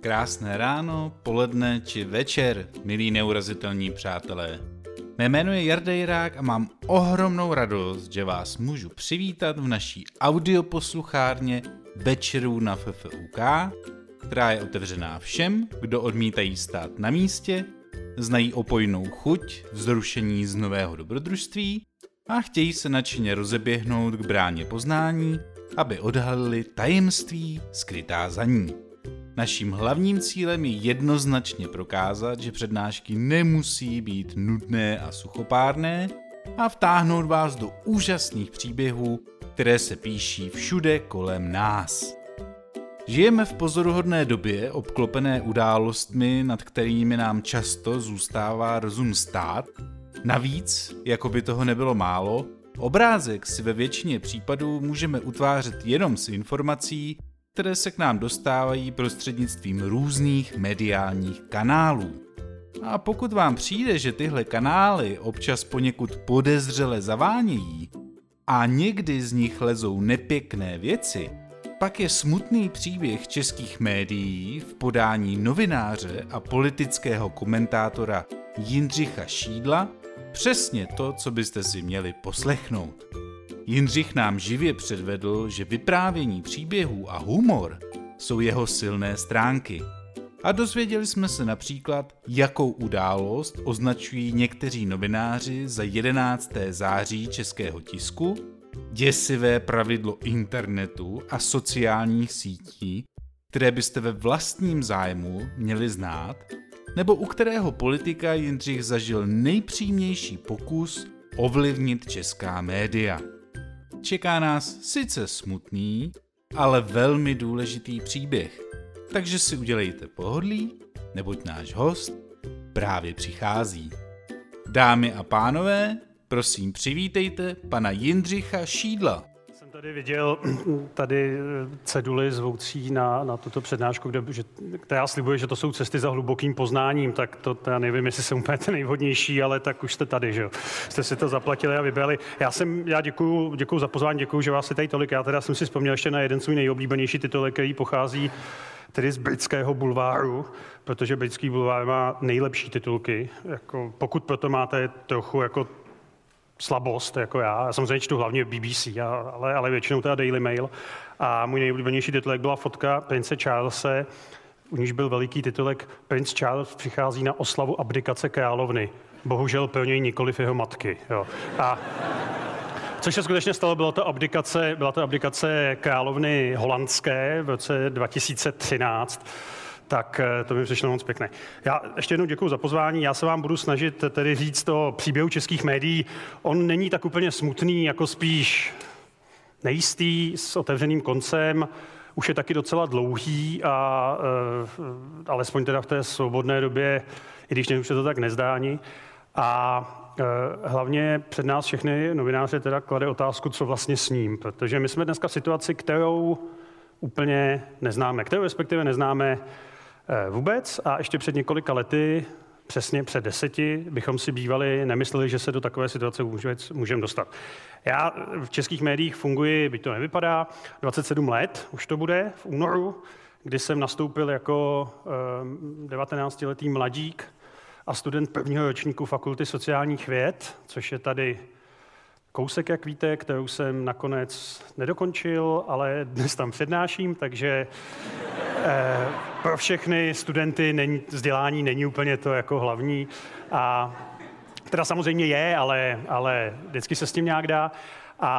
Krásné ráno, poledne či večer, milí neurazitelní přátelé. Mé jméno je Jarda Jirák a mám ohromnou radost, že vás můžu přivítat v naší audioposluchárně Večerů na FFUK, která je otevřená všem, kdo odmítají stát na místě, znají opojnou chuť vzrušení z nového dobrodružství a chtějí se nadšeně rozeběhnout k bráně poznání, aby odhalili tajemství skrytá za ní. Naším hlavním cílem je jednoznačně prokázat, že přednášky nemusí být nudné a suchopárné a vtáhnout vás do úžasných příběhů, které se píší všude kolem nás. Žijeme v pozoruhodné době, obklopené událostmi, nad kterými nám často zůstává rozum stát. Navíc, jako by toho nebylo málo, obrázek si ve většině případů můžeme utvářet jenom s informací, které se k nám dostávají prostřednictvím různých mediálních kanálů. A pokud vám přijde, že tyhle kanály občas poněkud podezřele zavánějí a někdy z nich lezou nepěkné věci, pak je smutný příběh českých médií v podání novináře a politického komentátora Jindřicha Šídla přesně to, co byste si měli poslechnout. Jindřich nám živě předvedl, že vyprávění příběhů a humor jsou jeho silné stránky. A dozvěděli jsme se například, jakou událost označují někteří novináři za 11. září českého tisku, děsivé pravidlo internetu a sociálních sítí, které byste ve vlastním zájmu měli znát, nebo u kterého politika Jindřich zažil nejpřímější pokus ovlivnit česká média. Čeká nás sice smutný, ale velmi důležitý příběh. Takže si udělejte pohodlí, neboť náš host právě přichází. Dámy a pánové, prosím přivítejte pana Jindřicha Šídla tady viděl tady eh, ceduly zvoucí na, na tuto přednášku, kde, že, která slibuje, že to jsou cesty za hlubokým poznáním, tak to, já nevím, jestli jsem úplně ten nejvhodnější, ale tak už jste tady, že jo. Jste si to zaplatili a vybrali. Já jsem, já děkuju, děkuju za pozvání, děkuju, že vás je tady tolik. Já teda jsem si vzpomněl ještě na jeden svůj nejoblíbenější titul, který pochází tedy z britského bulváru, protože britský bulvár má nejlepší titulky. Jako, pokud proto máte trochu jako slabost, jako já. Já samozřejmě čtu hlavně BBC, ale, ale většinou teda Daily Mail. A můj nejoblíbenější titulek byla fotka prince Charlese, u níž byl veliký titulek Prince Charles přichází na oslavu abdikace královny. Bohužel pro něj nikoliv jeho matky. Jo. A Což se skutečně stalo, byla to abdikace, byla to abdikace královny holandské v roce 2013 tak eh, to mi přišlo moc pěkné. Já ještě jednou děkuji za pozvání. Já se vám budu snažit tedy říct o příběhu českých médií. On není tak úplně smutný, jako spíš nejistý, s otevřeným koncem. Už je taky docela dlouhý a uh, alespoň teda v té svobodné době, i když už se to tak nezdá ani. A uh, hlavně před nás všechny novináře teda klade otázku, co vlastně s ním, protože my jsme dneska v situaci, kterou úplně neznáme, kterou respektive neznáme vůbec a ještě před několika lety, přesně před deseti, bychom si bývali nemysleli, že se do takové situace můžeme dostat. Já v českých médiích funguji, byť to nevypadá, 27 let, už to bude v únoru, kdy jsem nastoupil jako 19-letý eh, mladík a student prvního ročníku Fakulty sociálních věd, což je tady kousek, jak víte, kterou jsem nakonec nedokončil, ale dnes tam přednáším, takže eh, pro všechny studenty není, vzdělání není úplně to jako hlavní. A teda samozřejmě je, ale, ale vždycky se s tím nějak dá. A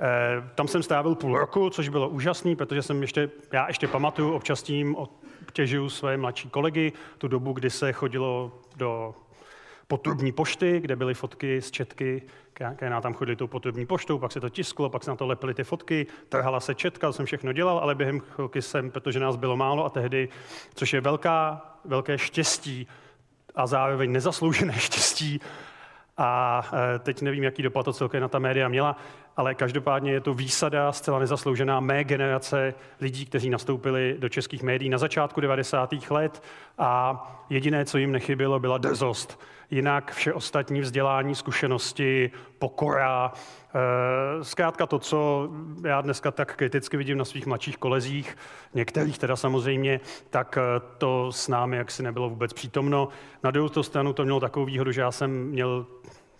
e, tam jsem strávil půl roku, což bylo úžasný, protože jsem ještě, já ještě pamatuju, občas tím obtěžuju své mladší kolegy, tu dobu, kdy se chodilo do potrubní pošty, kde byly fotky z četky, které nám tam chodili tou potrubní poštou, pak se to tisklo, pak se na to lepily ty fotky, trhala se četka, to jsem všechno dělal, ale během chvilky jsem, protože nás bylo málo a tehdy, což je velká, velké štěstí a zároveň nezasloužené štěstí, a e, teď nevím, jaký dopad to celkem na ta média měla, ale každopádně je to výsada zcela nezasloužená mé generace lidí, kteří nastoupili do českých médií na začátku 90. let a jediné, co jim nechybělo, byla drzost. Jinak vše ostatní vzdělání, zkušenosti, pokora, eh, zkrátka to, co já dneska tak kriticky vidím na svých mladších kolezích, některých teda samozřejmě, tak eh, to s námi jaksi nebylo vůbec přítomno. Na druhou stranu to mělo takovou výhodu, že já jsem měl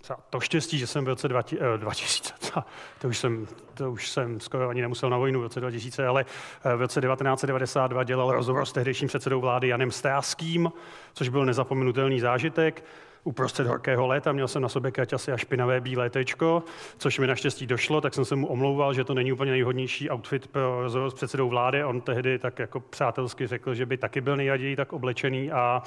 třeba to štěstí, že jsem v roce 2000, eh, to už jsem, to už jsem skoro ani nemusel na vojnu v roce 2000, ale eh, v roce 1992 dělal rozhovor s tehdejším předsedou vlády Janem Stráským, což byl nezapomenutelný zážitek uprostřed horkého léta, měl jsem na sobě kraťasy a špinavé bílé tečko, což mi naštěstí došlo, tak jsem se mu omlouval, že to není úplně nejhodnější outfit pro rozhovor s předsedou vlády. On tehdy tak jako přátelsky řekl, že by taky byl nejraději tak oblečený a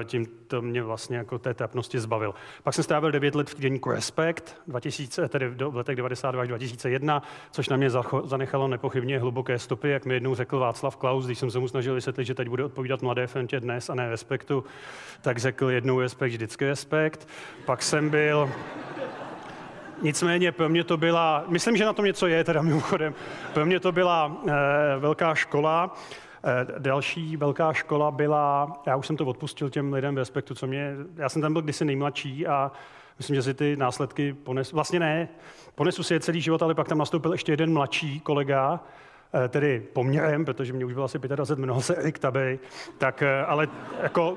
e, tím to mě vlastně jako té trapnosti zbavil. Pak jsem strávil 9 let v týdeníku Respekt, 2000, tedy v letech 92 až 2001, což na mě zanechalo nepochybně hluboké stopy, jak mi jednou řekl Václav Klaus, když jsem se mu snažil vysvětlit, že teď bude odpovídat Mladé frontě dnes a ne Respektu, tak řekl jednou Respekt vždycky respekt. Pak jsem byl Nicméně pro mě to byla, myslím, že na tom něco je, teda mimochodem, pro mě to byla e, velká škola. E, další velká škola byla, já už jsem to odpustil těm lidem v respektu, co mě, já jsem tam byl kdysi nejmladší a myslím, že si ty následky ponesu, vlastně ne, ponesu si je celý život, ale pak tam nastoupil ještě jeden mladší kolega, e, tedy poměrem, protože mě už bylo asi 25, jmenoval se Erik Tabej, tak ale jako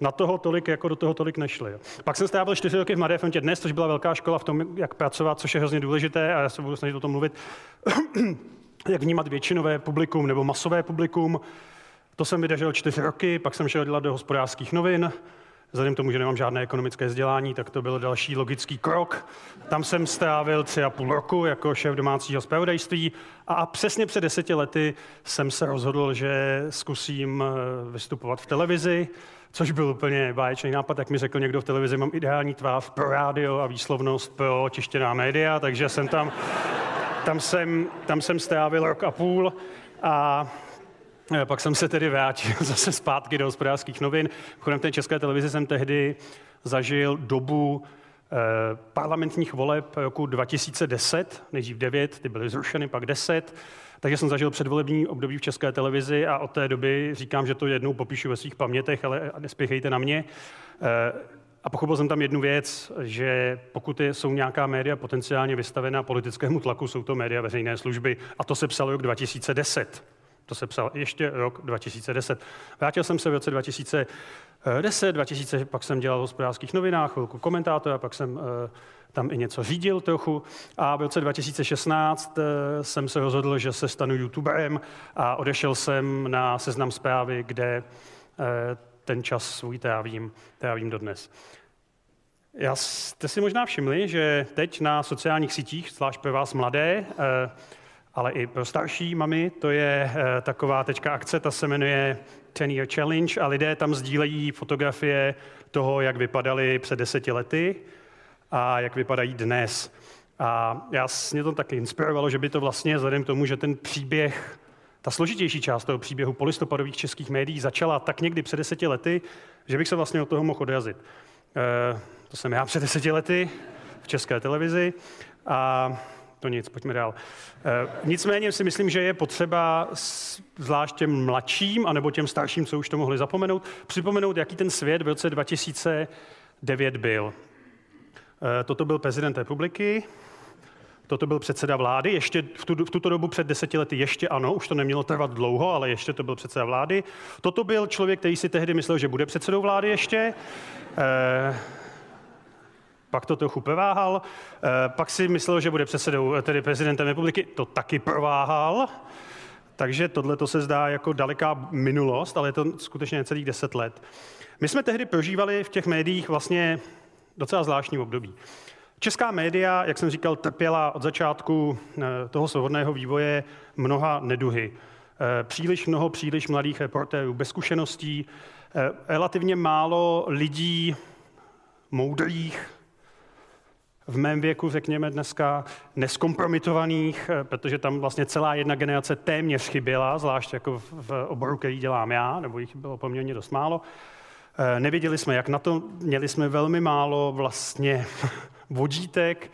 na toho tolik, jako do toho tolik nešli. Pak jsem strávil čtyři roky v Mladé frontě dnes, což byla velká škola v tom, jak pracovat, což je hrozně důležité a já se budu snažit o tom mluvit, jak vnímat většinové publikum nebo masové publikum. To jsem vydržel čtyři roky, pak jsem šel dělat do hospodářských novin, Vzhledem tomu, že nemám žádné ekonomické vzdělání, tak to byl další logický krok. Tam jsem strávil tři a půl roku jako šéf domácího zpravodajství a přesně před deseti lety jsem se rozhodl, že zkusím eh, vystupovat v televizi což byl úplně báječný nápad, jak mi řekl někdo v televizi, mám ideální tvář pro rádio a výslovnost pro čištěná média, takže jsem tam, tam jsem, tam jsem strávil rok a půl a e, pak jsem se tedy vrátil zase zpátky do hospodářských novin. Chodem té české televizi jsem tehdy zažil dobu eh, parlamentních voleb roku 2010, nejdřív 9, ty byly zrušeny, pak 10. Takže jsem zažil předvolební období v české televizi a od té doby říkám, že to jednou popíšu ve svých pamětech, ale nespěchejte na mě. Eh, a pochopil jsem tam jednu věc, že pokud jsou nějaká média potenciálně vystavená politickému tlaku, jsou to média veřejné služby. A to se psalo rok 2010. To se psal ještě rok 2010. Vrátil jsem se v roce 2010, 2000, pak jsem dělal v hospodářských novinách, chvilku komentátora, pak jsem uh, tam i něco řídil trochu. A v roce 2016 eh, jsem se rozhodl, že se stanu youtuberem a odešel jsem na seznam zprávy, kde eh, ten čas svůj trávím, trávím dodnes. Já jste si možná všimli, že teď na sociálních sítích, zvlášť pro vás mladé, eh, ale i pro starší mami, to je taková teďka akce, ta se jmenuje Ten Year Challenge a lidé tam sdílejí fotografie toho, jak vypadali před deseti lety a jak vypadají dnes. A já mě to taky inspirovalo, že by to vlastně vzhledem k tomu, že ten příběh, ta složitější část toho příběhu polistopadových českých médií začala tak někdy před deseti lety, že bych se vlastně od toho mohl odrazit. E, to jsem já před deseti lety v české televizi a to nic, pojďme dál. E, nicméně si myslím, že je potřeba zvlášť těm mladším, anebo těm starším, co už to mohli zapomenout, připomenout, jaký ten svět v roce 2009 byl. Eh, toto byl prezident republiky, toto byl předseda vlády, ještě v, tu, v tuto dobu před deseti lety ještě ano, už to nemělo trvat dlouho, ale ještě to byl předseda vlády. Toto byl člověk, který si tehdy myslel, že bude předsedou vlády ještě. E, pak to trochu prováhal, e, pak si myslel, že bude předsedou, tedy prezidentem republiky, to taky prováhal. Takže tohle to se zdá jako daleká minulost, ale je to skutečně necelých deset let. My jsme tehdy prožívali v těch médiích vlastně docela zvláštní období. Česká média, jak jsem říkal, trpěla od začátku eh, toho svobodného vývoje mnoha neduhy. Eh, příliš mnoho, příliš mladých reportérů bez zkušeností, eh, relativně málo lidí moudrých, v mém věku, řekněme dneska, neskompromitovaných, protože tam vlastně celá jedna generace téměř chyběla, zvlášť jako v oboru, který dělám já, nebo jich bylo poměrně dost málo. Nevěděli jsme, jak na to, měli jsme velmi málo vlastně vodítek,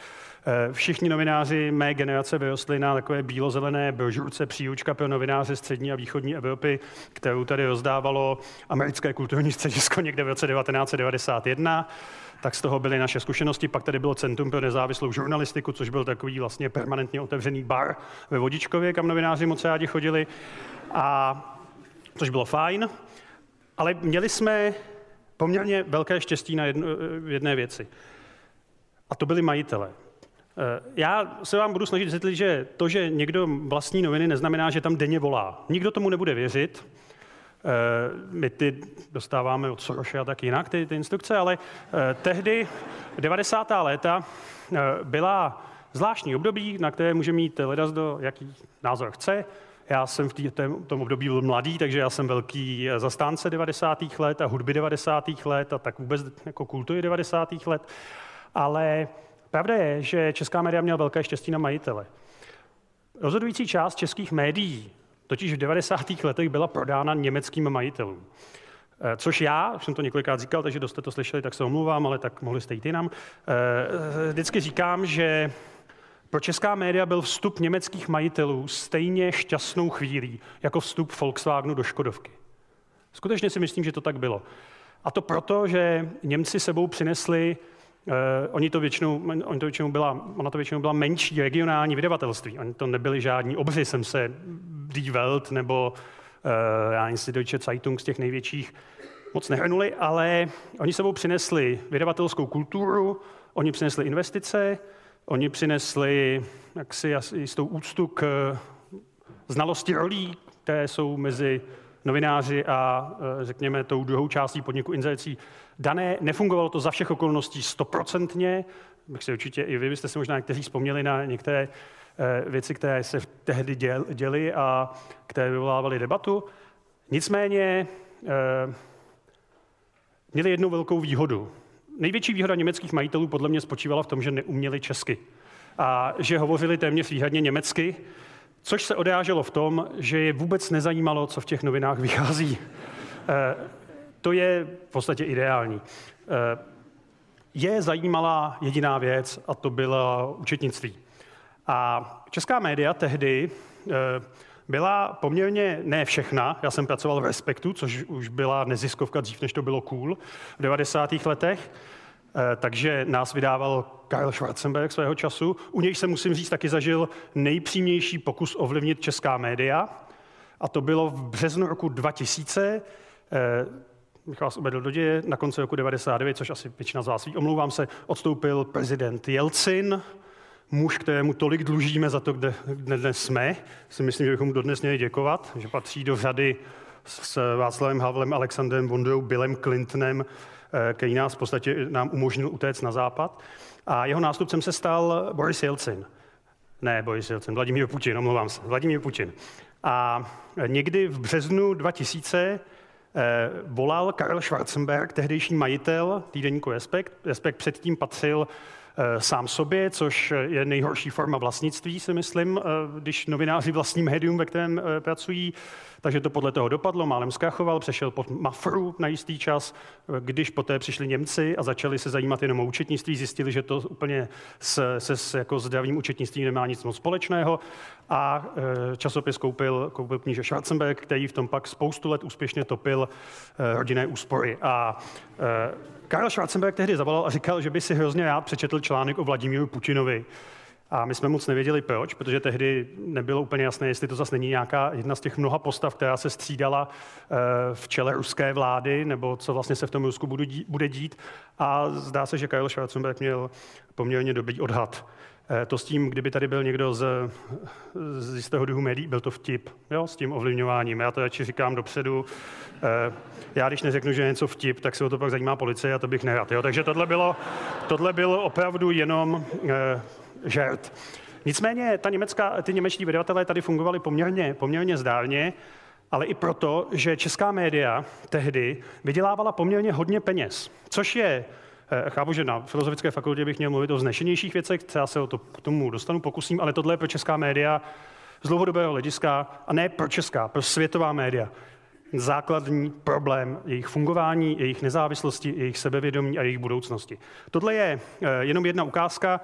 Eh, všichni novináři mé generace vyrostli na takové bílozelené brožurce příučka pro novináře střední a východní Evropy, kterou tady rozdávalo americké kulturní středisko někde v roce 1991 tak z toho byly naše zkušenosti. Pak tady bylo Centrum pro nezávislou žurnalistiku, což byl takový vlastně permanentně otevřený bar ve Vodičkově, kam novináři moc rádi chodili, a což bylo fajn. Ale měli jsme poměrně velké štěstí na jedno, jedné věci. A to byli majitele. Eh, já se vám budu snažit vysvětlit, že to, že někdo vlastní noviny, neznamená, že tam denně volá. Nikdo tomu nebude věřit. Eh, my ty dostáváme od Soroše a tak jinak, ty, ty instrukce, ale eh, tehdy, 90. léta, byla zvláštní období, na které může mít ledas do jaký názor chce. Já jsem v tý, tom období byl mladý, takže já jsem velký zastánce 90. let a hudby 90. let a tak vůbec jako kultury 90. let. Ale Pravda je, že česká média měla velké štěstí na majitele. Rozhodující část českých médií totiž v 90. letech byla prodána německým majitelům. Eh, což já, už jsem to několikrát říkal, takže dost jste to slyšeli, tak se omlouvám, ale tak mohli jste jít jinam. Eh, vždycky říkám, že pro česká média byl vstup německých majitelů stejně šťastnou chvílí, jako vstup Volkswagenu do Škodovky. Skutečně si myslím, že to tak bylo. A to proto, že Němci sebou přinesli oni to většinou, oni to většinou byla, ona to většinou byla menší regionální vydavatelství. Oni to nebyli žádní obři, jsem se Die Welt nebo uh, já si Deutsche Zeitung z těch největších moc nehrnuli, ale oni sebou přinesli vydavatelskou kulturu, oni přinesli investice, oni přinesli jaksi jistou úctu k znalosti rolí, které jsou mezi novináři a řekněme tou druhou částí podniku inzercí dané. Nefungovalo to za všech okolností stoprocentně. Bych si určitě i vy byste si možná někteří vzpomněli na některé eh, věci, které se tehdy děly a které vyvolávaly debatu. Nicméně eh, měli jednu velkou výhodu. Největší výhoda německých majitelů podle mě spočívala v tom, že neuměli česky a že hovořili téměř výhradně německy, což se odráželo v tom, že je vůbec nezajímalo, co v těch novinách vychází. Eh, to je v podstatě ideální. Eh, je zajímalá jediná věc a to bylo účetnictví. A česká média tehdy eh, byla poměrně ne všechna. Já jsem pracoval v Respektu, což už byla neziskovka dřív, než to bylo cool v 90. letech. Eh, takže nás vydával Karl Schwarzenberg svého času. U něj se musím říct taky zažil nejpřímější pokus ovlivnit česká média. A to bylo v březnu roku 2000 bych vás uvedl do děje, na konci roku 99, což asi většina z vás ví, omlouvám se, odstoupil prezident Jelcin, muž, kterému tolik dlužíme za to, kde, kde dnes jsme. Si myslím, že bychom mu dodnes měli děkovat, že patří do řady s Václavem Havlem, Alexandrem Vondrou, Billem Clintonem, eh, který nás v podstatě nám umožnil utéct na západ. A jeho nástupcem se stal Boris Jelcin. Ne, Boris Jelcin, Vladimír Putin, omlouvám se, Vladimír Putin. A někdy v březnu 2000 Eh, volal Karel Schwarzenberg, tehdejší majitel týdeníku Respekt. Respekt předtím patřil eh, sám sobě, což je nejhorší forma vlastnictví, si myslím, eh, když novináři vlastní médium, ve kterém pracují. Takže to podle toho dopadlo, málem zkrachoval, přešel pod Mafru na jistý čas. Když poté přišli Němci a začali se zajímat jenom o účetnictví, zjistili, že to úplně se, se s jako zdravým účetnictvím nemá nic moc společného a časopis koupil, koupil kníže Schwarzenberg, který v tom pak spoustu let úspěšně topil rodinné úspory. A Karel Schwarzenberg tehdy zavolal a říkal, že by si hrozně rád přečetl článek o Vladimíru Putinovi. A my jsme moc nevěděli proč, protože tehdy nebylo úplně jasné, jestli to zase není nějaká jedna z těch mnoha postav, která se střídala v čele ruské vlády, nebo co vlastně se v tom Rusku bude dít. A zdá se, že Karel Schwarzenberg měl poměrně dobrý odhad. Eh, to s tím, kdyby tady byl někdo z, z jistého druhu médií, byl to vtip, jo, s tím ovlivňováním. Já to radši říkám dopředu. Eh, já když neřeknu, že je něco vtip, tak se o to pak zajímá policie a to bych nerad. Jo. Takže tohle bylo, tohle bylo opravdu jenom eh, žert. Nicméně ta německá, ty němečtí vydavatelé tady fungovali poměrně, poměrně zdárně, ale i proto, že česká média tehdy vydělávala poměrně hodně peněz, což je chápu, že na filozofické fakultě bych měl mluvit o znešenějších věcech, já se o to k tomu dostanu, pokusím, ale tohle je pro česká média z dlouhodobého hlediska, a ne pro česká, pro světová média, základní problém jejich fungování, jejich nezávislosti, jejich sebevědomí a jejich budoucnosti. Tohle je eh, jenom jedna ukázka.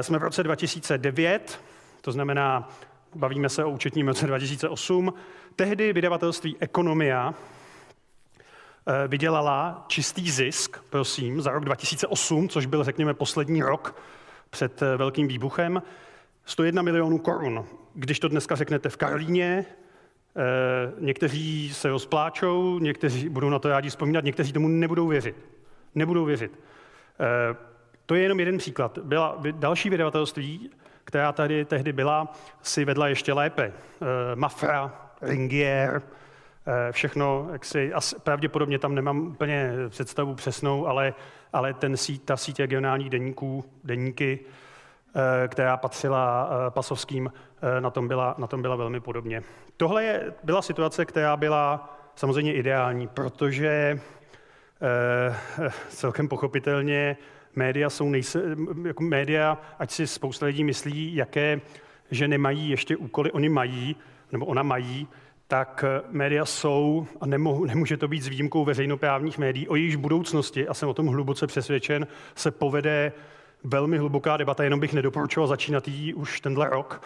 Jsme v roce 2009, to znamená, bavíme se o účetním roce 2008. Tehdy vydavatelství Ekonomia Eh, vydělala čistý zisk, prosím, za rok 2008, což byl, řekněme, poslední rok před eh, velkým výbuchem, 101 milionů korun. Když to dneska řeknete v Karlíně, eh, někteří se rozpláčou, někteří budou na to rádi vzpomínat, někteří tomu nebudou věřit. Nebudou věřit. To je jenom jeden příklad. Byla další vydavatelství, která tady tehdy byla, si vedla ještě lépe. Mafra, Ringier, Eh, všechno, jak si, asi, pravděpodobně tam nemám úplně představu přesnou, ale, ale ten síť, ta síť regionálních deníků, deníky, eh, která patřila eh, pasovským, na tom byla, na tom byla velmi podobně. Tohle je, byla situace, která byla samozřejmě ideální, protože celkem pochopitelně média jsou nejse, jako média, ať si spousta lidí myslí, jaké, že nemají ještě úkoly, oni mají, nebo ona mají, tak eh, média jsou, a nemohu, nemůže to být s výjimkou veřejnoprávních médií, o jejíž budoucnosti, a jsem o tom hluboce přesvědčen, se povede velmi hluboká debata, jenom bych nedoporučoval začínat jí už tenhle rok,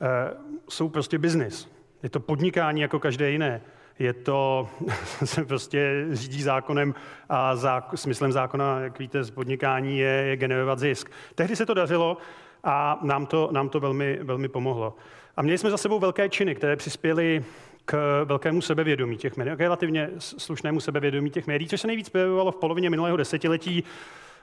e, jsou prostě biznis. Je to podnikání jako každé jiné. Je to, se prostě řídí zákonem a zák, smyslem zákona, jak víte, z podnikání je, je generovat zisk. Tehdy se to dařilo a nám to, nám to velmi, velmi pomohlo. A měli jsme za sebou velké činy, které přispěly k velkému sebevědomí těch médií, k relativně slušnému sebevědomí těch médií, což se nejvíc projevovalo v polovině minulého desetiletí.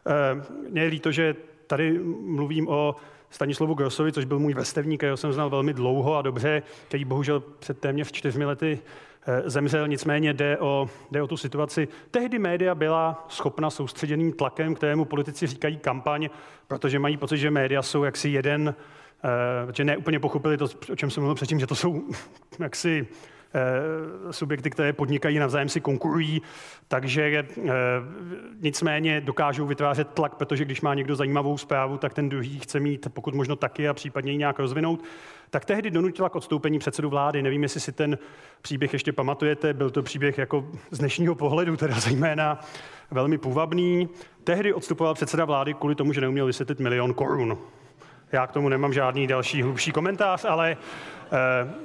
Eh, mě je líto, že tady mluvím o Stanislavu Grossovi, což byl můj vrstevník, kterého jsem znal velmi dlouho a dobře, který bohužel před téměř čtyřmi lety eh, zemřel, nicméně jde o, jde o tu situaci. Tehdy média byla schopna soustředěným tlakem, kterému politici říkají kampaň, protože mají pocit, že média jsou jaksi jeden, eh, že neúplně pochopili to, o čem jsem mluvil předtím, že to jsou jaksi Eh, subjekty, které podnikají, navzájem si konkurují, takže eh, nicméně dokážou vytvářet tlak, protože když má někdo zajímavou zprávu, tak ten druhý chce mít pokud možno taky a případně ji nějak rozvinout. Tak tehdy donutila k odstoupení předsedu vlády. Nevím, jestli si ten příběh ještě pamatujete. Byl to příběh jako z dnešního pohledu, teda zejména velmi půvabný. Tehdy odstupoval předseda vlády kvůli tomu, že neuměl vysvětlit milion korun. Já k tomu nemám žádný další hlubší komentář, ale e,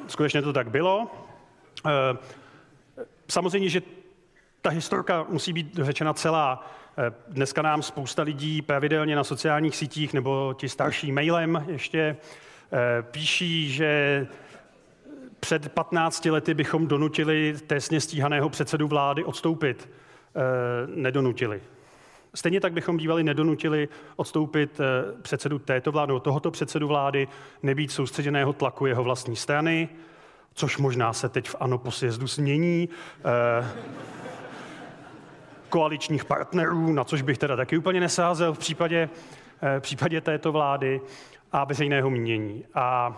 skutečně to tak bylo. Eh, samozřejmě, že ta historka musí být řečena celá. Eh, dneska nám spousta lidí pravidelně na sociálních sítích nebo ti starší mailem ještě píší, že před 15 lety bychom donutili trestně stíhaného předsedu vlády odstoupit. Nedonutili. Stejně tak bychom bývali nedonutili odstoupit předsedu této vlády, tohoto předsedu vlády, nebýt soustředěného tlaku jeho vlastní strany, což možná se teď v ANO po sjezdu změní, eh, koaličních partnerů, na což bych teda taky úplně nesázel v případě, eh, v případě této vlády a veřejného mínění. A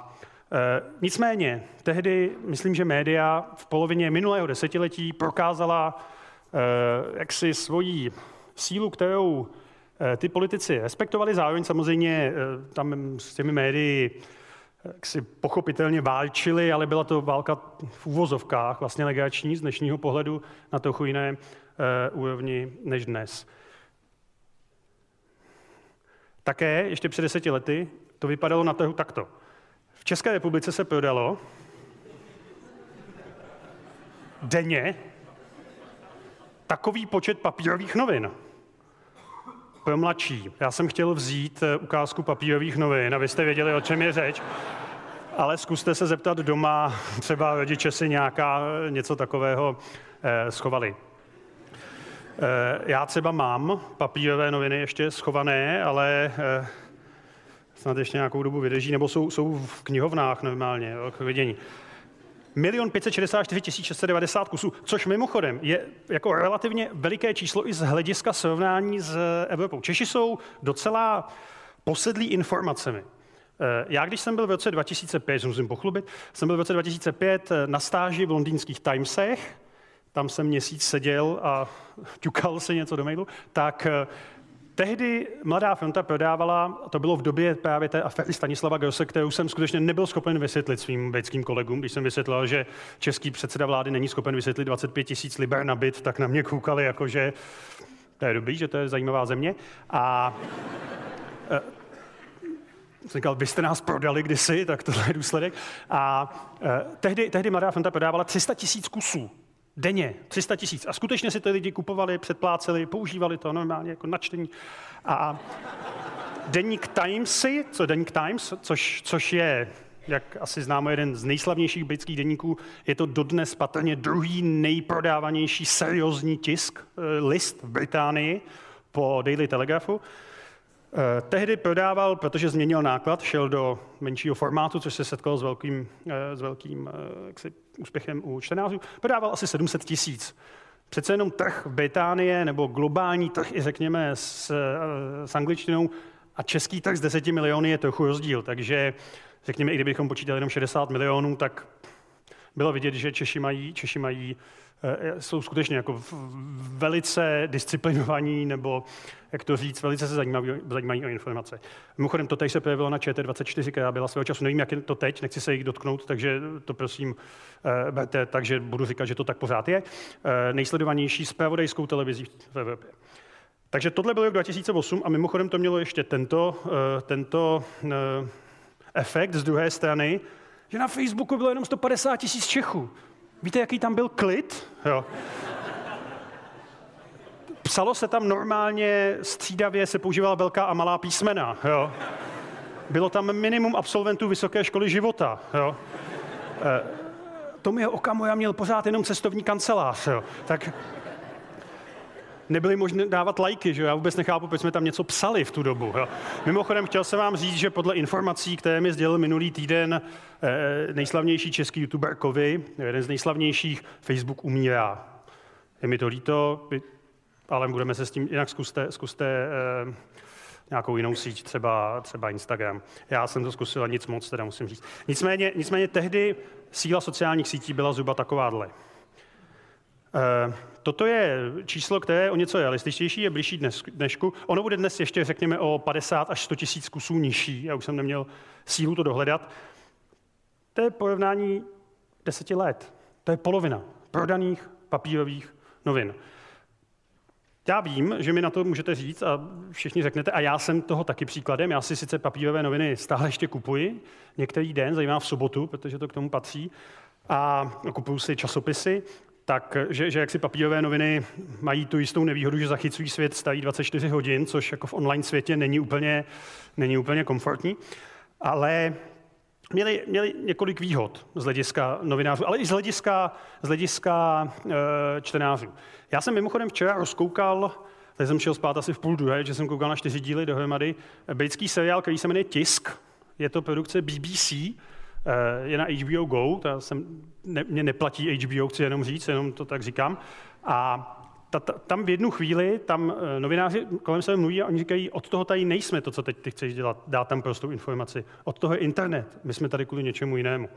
eh, nicméně, tehdy myslím, že média v polovině minulého desetiletí prokázala jaksi svoji sílu, kterou ty politici respektovali. Zároveň samozřejmě tam s těmi médii jak si pochopitelně válčili, ale byla to válka v úvozovkách, vlastně legační z dnešního pohledu na trochu jiné úrovni než dnes. Také ještě před deseti lety to vypadalo na trhu takto. V České republice se prodalo denně takový počet papírových novin. Pro mladší. Já jsem chtěl vzít eh, ukázku papírových novin, abyste věděli, o čem je řeč. Ale zkuste se zeptat doma, třeba rodiče si nějaká něco takového eh, schovali. Eh, já třeba mám papírové noviny ještě schované, ale eh, snad ještě nějakou dobu vydrží, nebo jsou, jsou v knihovnách normálně, k vidění. Milion 564 690 kusů, což mimochodem je jako relativně veliké číslo i z hlediska srovnání s Evropou. Češi jsou docela posedlí informacemi. Eh, já, když jsem byl v roce 2005, že musím pochlubit, jsem byl v roce 2005 eh, na stáži v londýnských Timesech, tam jsem měsíc seděl a ťukal se něco do mailu, tak eh, Tehdy Mladá fronta prodávala, to bylo v době právě té aféry Stanislava Grosse, kterou jsem skutečně nebyl schopen vysvětlit svým britským kolegům. Když jsem vysvětlil, že český předseda vlády není schopen vysvětlit 25 tisíc liber na byt, tak na mě koukali jako, že to je dobrý, že to je zajímavá země. A jsem říkal, vy jste nás prodali kdysi, tak tohle je důsledek. A eh, tehdy, tehdy Mladá fronta prodávala 300 tisíc kusů denně, 300 tisíc. A skutečně si to lidi kupovali, předpláceli, používali to normálně jako načtení. A deník Timesy, co deník Times, což, což je jak asi známo, jeden z nejslavnějších britských denníků. Je to dodnes patrně druhý nejprodávanější seriózní tisk, eh, list v Británii po Daily Telegraphu. Eh, tehdy prodával, protože změnil náklad, šel do menšího formátu, což se setkalo s velkým, eh, s velkým jaksi, úspěchem u čtenářů, prodával asi 700 tisíc. Přece jenom trh Británie nebo globální trh i řekněme s, s angličtinou a český trh z 10 miliony je trochu rozdíl, takže řekněme, i kdybychom počítali jenom 60 milionů, tak bylo vidět, že Češi mají, Češi mají eh, jsou skutečně jako velice disciplinovaní, nebo jak to říct, velice se zajímaví, zajímají o informace. Mimochodem, to teď se projevilo na ČT24, která byla svého času. Nevím, jak je to teď, nechci se jich dotknout, takže to prosím eh, berte, takže budu říkat, že to tak pořád je. Eh, nejsledovanější spravodajskou televizí v Evropě. Takže tohle bylo rok 2008 a mimochodem to mělo ještě tento, tento efekt z druhé strany, že na Facebooku bylo jenom 150 tisíc Čechů. Víte, jaký tam byl klid? Jo. Psalo se tam normálně, střídavě se používala velká a malá písmena. Jo. Bylo tam minimum absolventů vysoké školy života. Jo. E, Tomio Okamura měl pořád jenom cestovní kancelář. Jo. Tak nebyly možné dávat lajky, že já vůbec nechápu, proč jsme tam něco psali v tu dobu. Jo. Mimochodem, chtěl jsem vám říct, že podle informací, které mi sdělil minulý týden eh, nejslavnější český youtuber Kovy, jeden z nejslavnějších, Facebook umírá. Je mi to líto, ale budeme se s tím, jinak zkuste, zkuste eh, nějakou jinou síť, třeba, třeba Instagram. Já jsem to zkusil a nic moc, teda musím říct. Nicméně, nicméně tehdy síla sociálních sítí byla zhruba takováhle. Eh, toto je číslo, které je o něco realističtější, je blížší dnes, dnešku. Ono bude dnes ještě, řekněme, o 50 až 100 tisíc kusů nižší. Já už jsem neměl sílu to dohledat. To je porovnání deseti let. To je polovina prodaných papírových novin. Já vím, že mi na to můžete říct a všichni řeknete, a já jsem toho taky příkladem. Já si sice papírové noviny stále ještě kupuji, některý den, zejména v sobotu, protože to k tomu patří, a kupuju si časopisy tak, že, že jaksi papírové noviny mají tu jistou nevýhodu, že zachycují svět stají 24 hodin, což jako v online světě není úplně, není úplně komfortní. Ale měli, měli několik výhod z hlediska novinářů, ale i z hlediska, z hlediska e, čtenářů. Já jsem mimochodem včera rozkoukal, tady jsem šel spát asi v půl druhé, že jsem koukal na čtyři díly dohromady, britský seriál, který se jmenuje Tisk. Je to produkce BBC, je na HBO Go, to jsem, ne, mě neplatí HBO, chci jenom říct, jenom to tak říkám. A ta, ta, tam v jednu chvíli, tam eh, novináři kolem sebe mluví a oni říkají, od toho tady nejsme to, co teď ty chceš dělat, dát tam prostou informaci. Od toho je internet, my jsme tady kvůli něčemu jinému.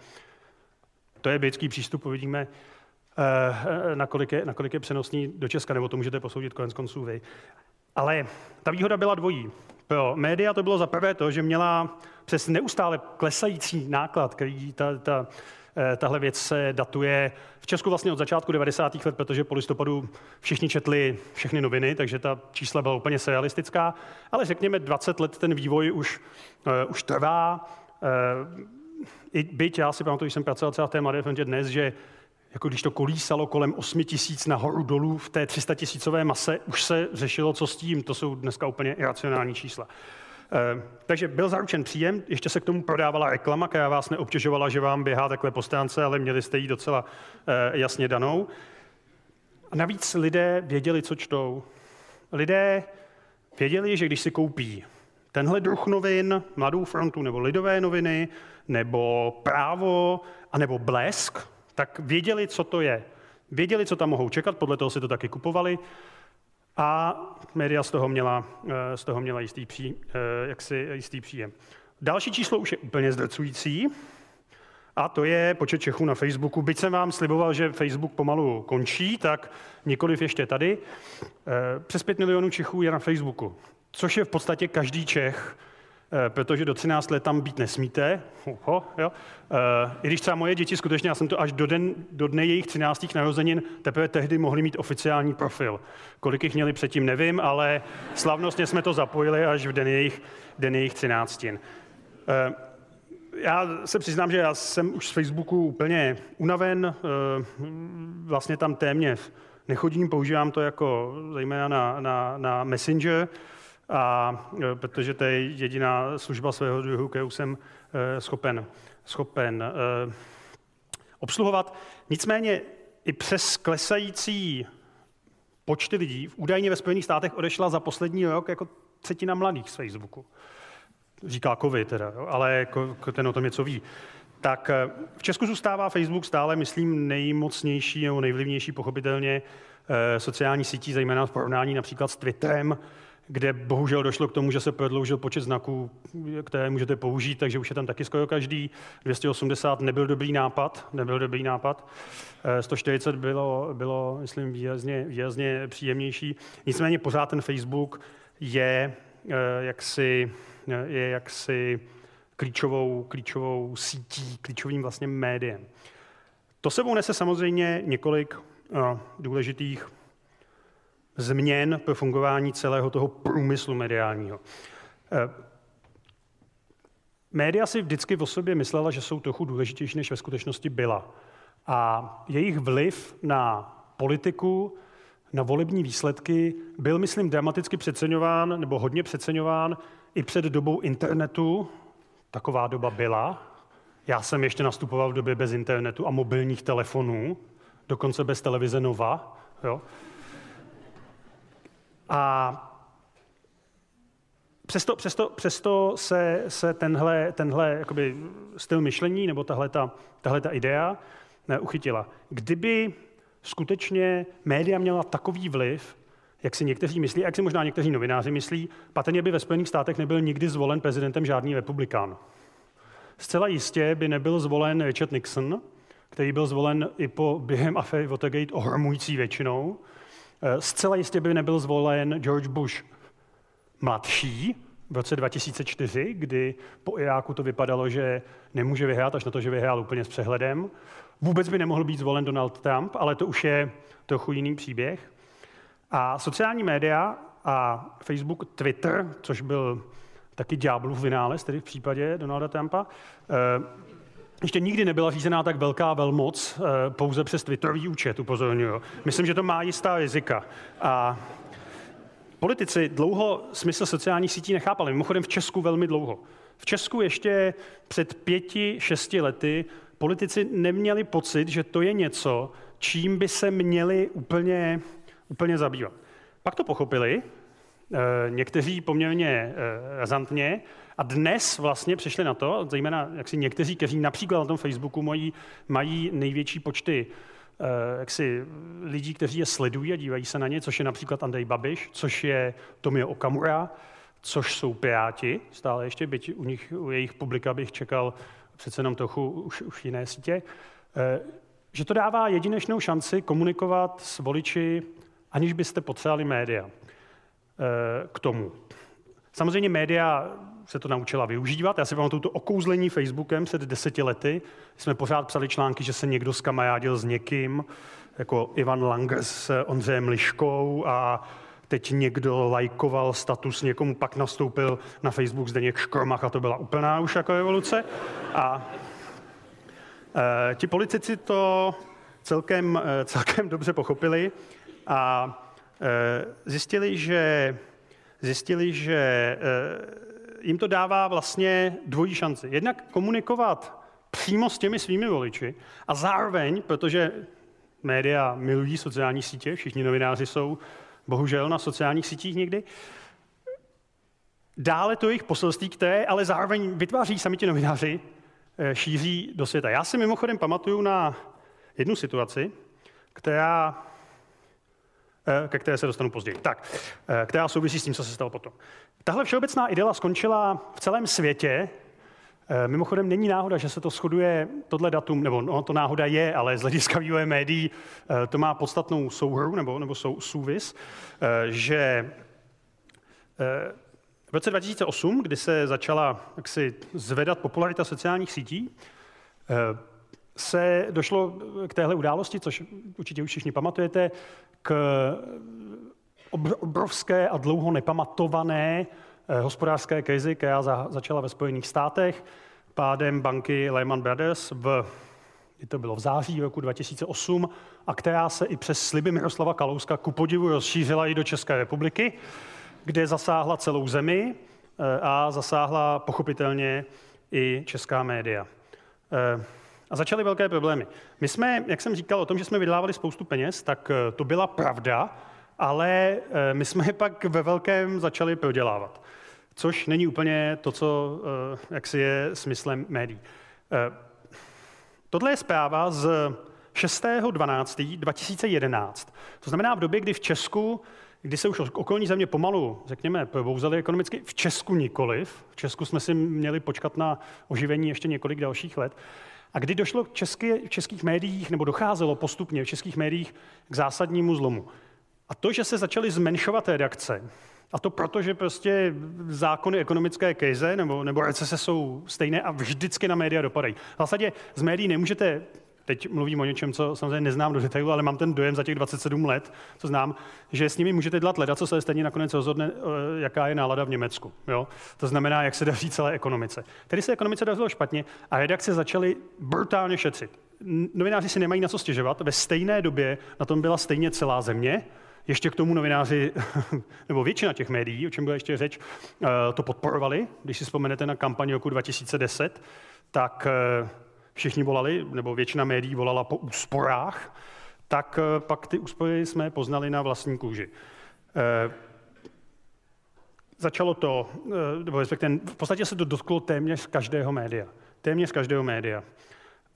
To je britský přístup, uvidíme, eh, nakolik je, nakolik je přenosný do Česka, nebo to můžete posoudit konec konců vy. Ale ta výhoda byla dvojí. Pro média to bylo za prvé to, že měla přes neustále klesající náklad, který ta, ta, eh, tahle věc se datuje v Česku vlastně od začátku 90. let, protože po listopadu všichni četli všechny noviny, takže ta čísla byla úplně surrealistická. Ale řekněme, 20 let ten vývoj už, uh, už trvá. Uh, i byť já si pamatuju, že jsem pracoval třeba v té Mladé dnes, že jako když to kolísalo kolem 8 tisíc nahoru dolů v té 300 tisícové mase, už se řešilo, co s tím. To jsou dneska úplně iracionální čísla. E, takže byl zaručen příjem, ještě se k tomu prodávala reklama, která vás neobtěžovala, že vám běhá takhle po stránce, ale měli jste ji docela e, jasně danou. A navíc lidé věděli, co čtou. Lidé věděli, že když si koupí tenhle druh novin, Mladou frontu nebo Lidové noviny, nebo Právo, anebo Blesk, tak věděli, co to je. Věděli, co tam mohou čekat, podle toho si to taky kupovali a média z toho měla, eh, z toho měla jistý, pří, eh, jaksi, jistý příjem. Další číslo už je úplně zdrcující, a to je počet Čechů na Facebooku. Byť jsem vám sliboval, že Facebook pomalu končí, tak nikoliv ještě tady. Eh, přes 5 milionů Čechů je na Facebooku, což je v podstatě každý Čech, protože do 13 let tam být nesmíte. Uho, jo. Eh, I když třeba moje děti, skutečně já jsem to až do, den, do dne jejich 13. narozenin teprve tehdy mohli mít oficiální profil. Kolik jich měli předtím, nevím, ale slavnostně jsme to zapojili až v den jejich, den jejich 13. Já se přiznám, že já jsem už z Facebooku úplně unaven, vlastně tam téměř nechodím, používám to jako zejména na, na, na Messenger, a, protože to je jediná služba svého druhu, kterou jsem schopen, schopen obsluhovat. Nicméně i přes klesající počty lidí, údajně ve Spojených státech odešla za poslední rok jako třetina mladých z Facebooku. Říká COVID teda, ale ten o tom něco ví. Tak v Česku zůstává Facebook stále, myslím, nejmocnější nebo nejvlivnější pochopitelně sociální sítí, zejména v porovnání například s Twitterem, kde bohužel došlo k tomu, že se prodloužil počet znaků, které můžete použít, takže už je tam taky skoro každý. 280 nebyl dobrý nápad, nebyl dobrý nápad. 140 eh, bylo, bylo myslím, výrazně, výrazně příjemnější. Nicméně pořád ten Facebook je eh, jaksi, je jaksi klíčovou, klíčovou sítí, klíčovým vlastně médiem. To sebou nese samozřejmě několik důležitých změn pro fungování celého toho průmyslu mediálního. Eh, média si vždycky v sobě myslela, že jsou trochu důležitější, než ve skutečnosti byla. A jejich vliv na politiku, na volební výsledky byl, myslím, dramaticky přeceňován, nebo hodně přeceňován i před dobou internetu. Taková doba byla. Já jsem ještě nastupoval v době bez internetu a mobilních telefonů, dokonce bez televize Nova. Jo. A Přesto, přesto, přesto se, se tenhle, tenhle jakoby styl myšlení nebo tahle ta, tahle ta idea uchytila. Kdyby skutečně média měla takový vliv, jak si někteří myslí, jak si možná někteří novináři myslí, patrně by ve Spojených státech nebyl nikdy zvolen prezidentem žádný republikán. Zcela jistě by nebyl zvolen Richard Nixon, který byl zvolen i po během aféry Watergate ohromující většinou, Eh, zcela jistě by nebyl zvolen George Bush mladší v roce 2004, kdy po Iráku to vypadalo, že nemůže vyhrát, až na to, že vyhrál úplně s přehledem. Vůbec by nemohl být zvolen Donald Trump, ale to už je trochu jiný příběh. A sociální média a Facebook, Twitter, což byl taky ďáblův vynález, tedy v případě Donalda Trumpa, eh, ještě nikdy nebyla řízená tak velká velmoc eh, pouze přes Twitterový účet, upozorňuji. Myslím, že to má jistá rizika. A politici dlouho smysl sociálních sítí nechápali. Mimochodem v Česku velmi dlouho. V Česku ještě před pěti, šesti lety politici neměli pocit, že to je něco, čím by se měli úplně, úplně zabývat. Pak to pochopili, eh, někteří poměrně eh, razantně, a dnes vlastně přišli na to, zejména jaksi někteří, kteří například na tom Facebooku mají, mají největší počty uh, jaksi, lidí, kteří je sledují a dívají se na ně, což je například Andrej Babiš, což je Tomio Okamura, což jsou Piráti, stále ještě, byť u, nich, u jejich publika bych čekal přece jenom trochu už, už jiné sítě, uh, že to dává jedinečnou šanci komunikovat s voliči, aniž byste potřebovali média uh, k tomu. Samozřejmě média se to naučila využívat. Já si pamatuju to okouzlení Facebookem před deseti lety. Jsme pořád psali články, že se někdo skamarádil s někým, jako Ivan Langer s Ondřejem Liškou a teď někdo lajkoval status někomu, pak nastoupil na Facebook Zdeněk Škromach a to byla úplná už jako revoluce. A e, ti politici to celkem, e, celkem dobře pochopili a e, zjistili, že, zjistili, že e, jim to dává vlastně dvojí šanci. Jednak komunikovat přímo s těmi svými voliči a zároveň, protože média milují sociální sítě, všichni novináři jsou bohužel na sociálních sítích někdy, dále to jejich poselství, které ale zároveň vytváří sami ti novináři, eh, šíří do světa. Já si mimochodem pamatuju na jednu situaci, která ke které se dostanu později. Tak, eh, která souvisí s tím, co se stalo potom. Tahle všeobecná idela skončila v celém světě. Eh, mimochodem není náhoda, že se to shoduje, tohle datum, nebo no, to náhoda je, ale z hlediska vývoje médií to má podstatnou souhru nebo, nebo sou, souvis, že v roce 2008, kdy se začala jaksi zvedat popularita sociálních sítí, se došlo k téhle události, což určitě už všichni pamatujete, k obrovské a dlouho nepamatované hospodářské krizi, která za, začala ve Spojených státech, pádem banky Lehman Brothers v to bylo v září roku 2008, a která se i přes sliby Miroslava Kalouska ku podivu rozšířila i do České republiky, kde zasáhla celou zemi eh, a zasáhla pochopitelně i česká média. Eh, a začaly velké problémy. My jsme, jak jsem říkal o tom, že jsme vydávali spoustu peněz, tak eh, to byla pravda, ale my jsme je pak ve velkém začali prodělávat. Což není úplně to, co jak si je smyslem médií. Tohle je zpráva z 6.12.2011. To znamená v době, kdy v Česku, kdy se už okolní země pomalu, řekněme, probouzely ekonomicky, v Česku nikoliv. V Česku jsme si měli počkat na oživení ještě několik dalších let. A kdy došlo k české, v českých médiích, nebo docházelo postupně v českých médiích k zásadnímu zlomu. A to, že se začaly zmenšovat redakce, a to proto, že prostě zákony ekonomické krize nebo, nebo recese jsou stejné a vždycky na média dopadají. V zásadě z médií nemůžete teď mluvím o něčem, co samozřejmě neznám do detailu, ale mám ten dojem za těch 27 let, co znám, že s nimi můžete dělat leda, co se stejně nakonec rozhodne, eh, jaká je nálada v Německu. Jo? To znamená, jak se daří celé ekonomice. Tedy se ekonomice dařilo špatně a redakce začaly brutálně šetřit. Novináři si nemají na co stěžovat, ve stejné době na tom byla stejně celá země, ještě k tomu novináři, nebo většina těch médií, o čem byla ještě řeč, eh, to podporovali. Když si vzpomenete na kampaň roku 2010, tak eh, všichni volali, nebo většina médií volala po úsporách, tak eh, pak ty úspory jsme poznali na vlastní kůži. Začalo to, nebo respektive v podstatě se to dotklo téměř každého média. Téměř každého média.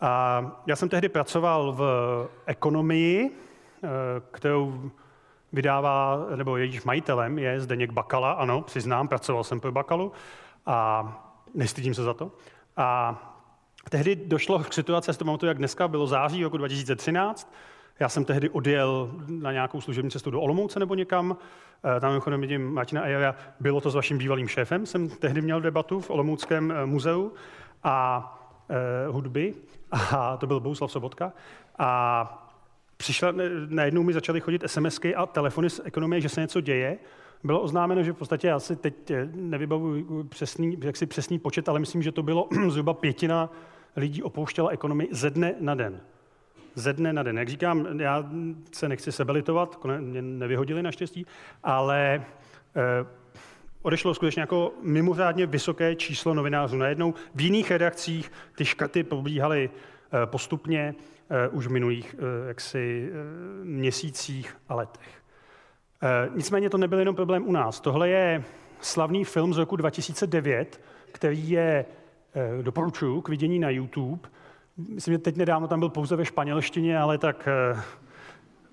A já jsem tehdy pracoval v ekonomii, kterou vydává, nebo jejíž majitelem je Zdeněk Bakala, ano, přiznám, pracoval jsem pro Bakalu a nestydím se za to. A tehdy došlo k situaci, já si to pamatuju, jak dneska, bylo září roku 2013, já jsem tehdy odjel na nějakou služební cestu do Olomouce nebo někam, eh, tam mimochodem vidím Martina Ejera, bylo to s vaším bývalým šéfem, jsem tehdy měl debatu v Olomouckém eh, muzeu a eh, hudby, a to byl Bouslav Sobotka, a přišla, najednou mi začaly chodit SMSky a telefony z ekonomie, že se něco děje. Bylo oznámeno, že v podstatě já si teď eh, nevybavuji přesný, jaksi přesný počet, ale myslím, že to bylo zhruba pětina lidí opouštěla ekonomii ze dne na den. Ze dne na den. Jak říkám, já se nechci sebelitovat, mě nevyhodili naštěstí, ale eh, odešlo skutečně jako mimořádně vysoké číslo novinářů. Najednou v jiných redakcích ty škrty probíhaly eh, postupně. Eh, už v minulých eh, jaksi, eh, měsících a letech. Nicméně to nebyl jenom problém u nás. Tohle je slavný film z roku 2009, který je, doporučuji, k vidění na YouTube. Myslím, že teď nedávno tam byl pouze ve španělštině, ale tak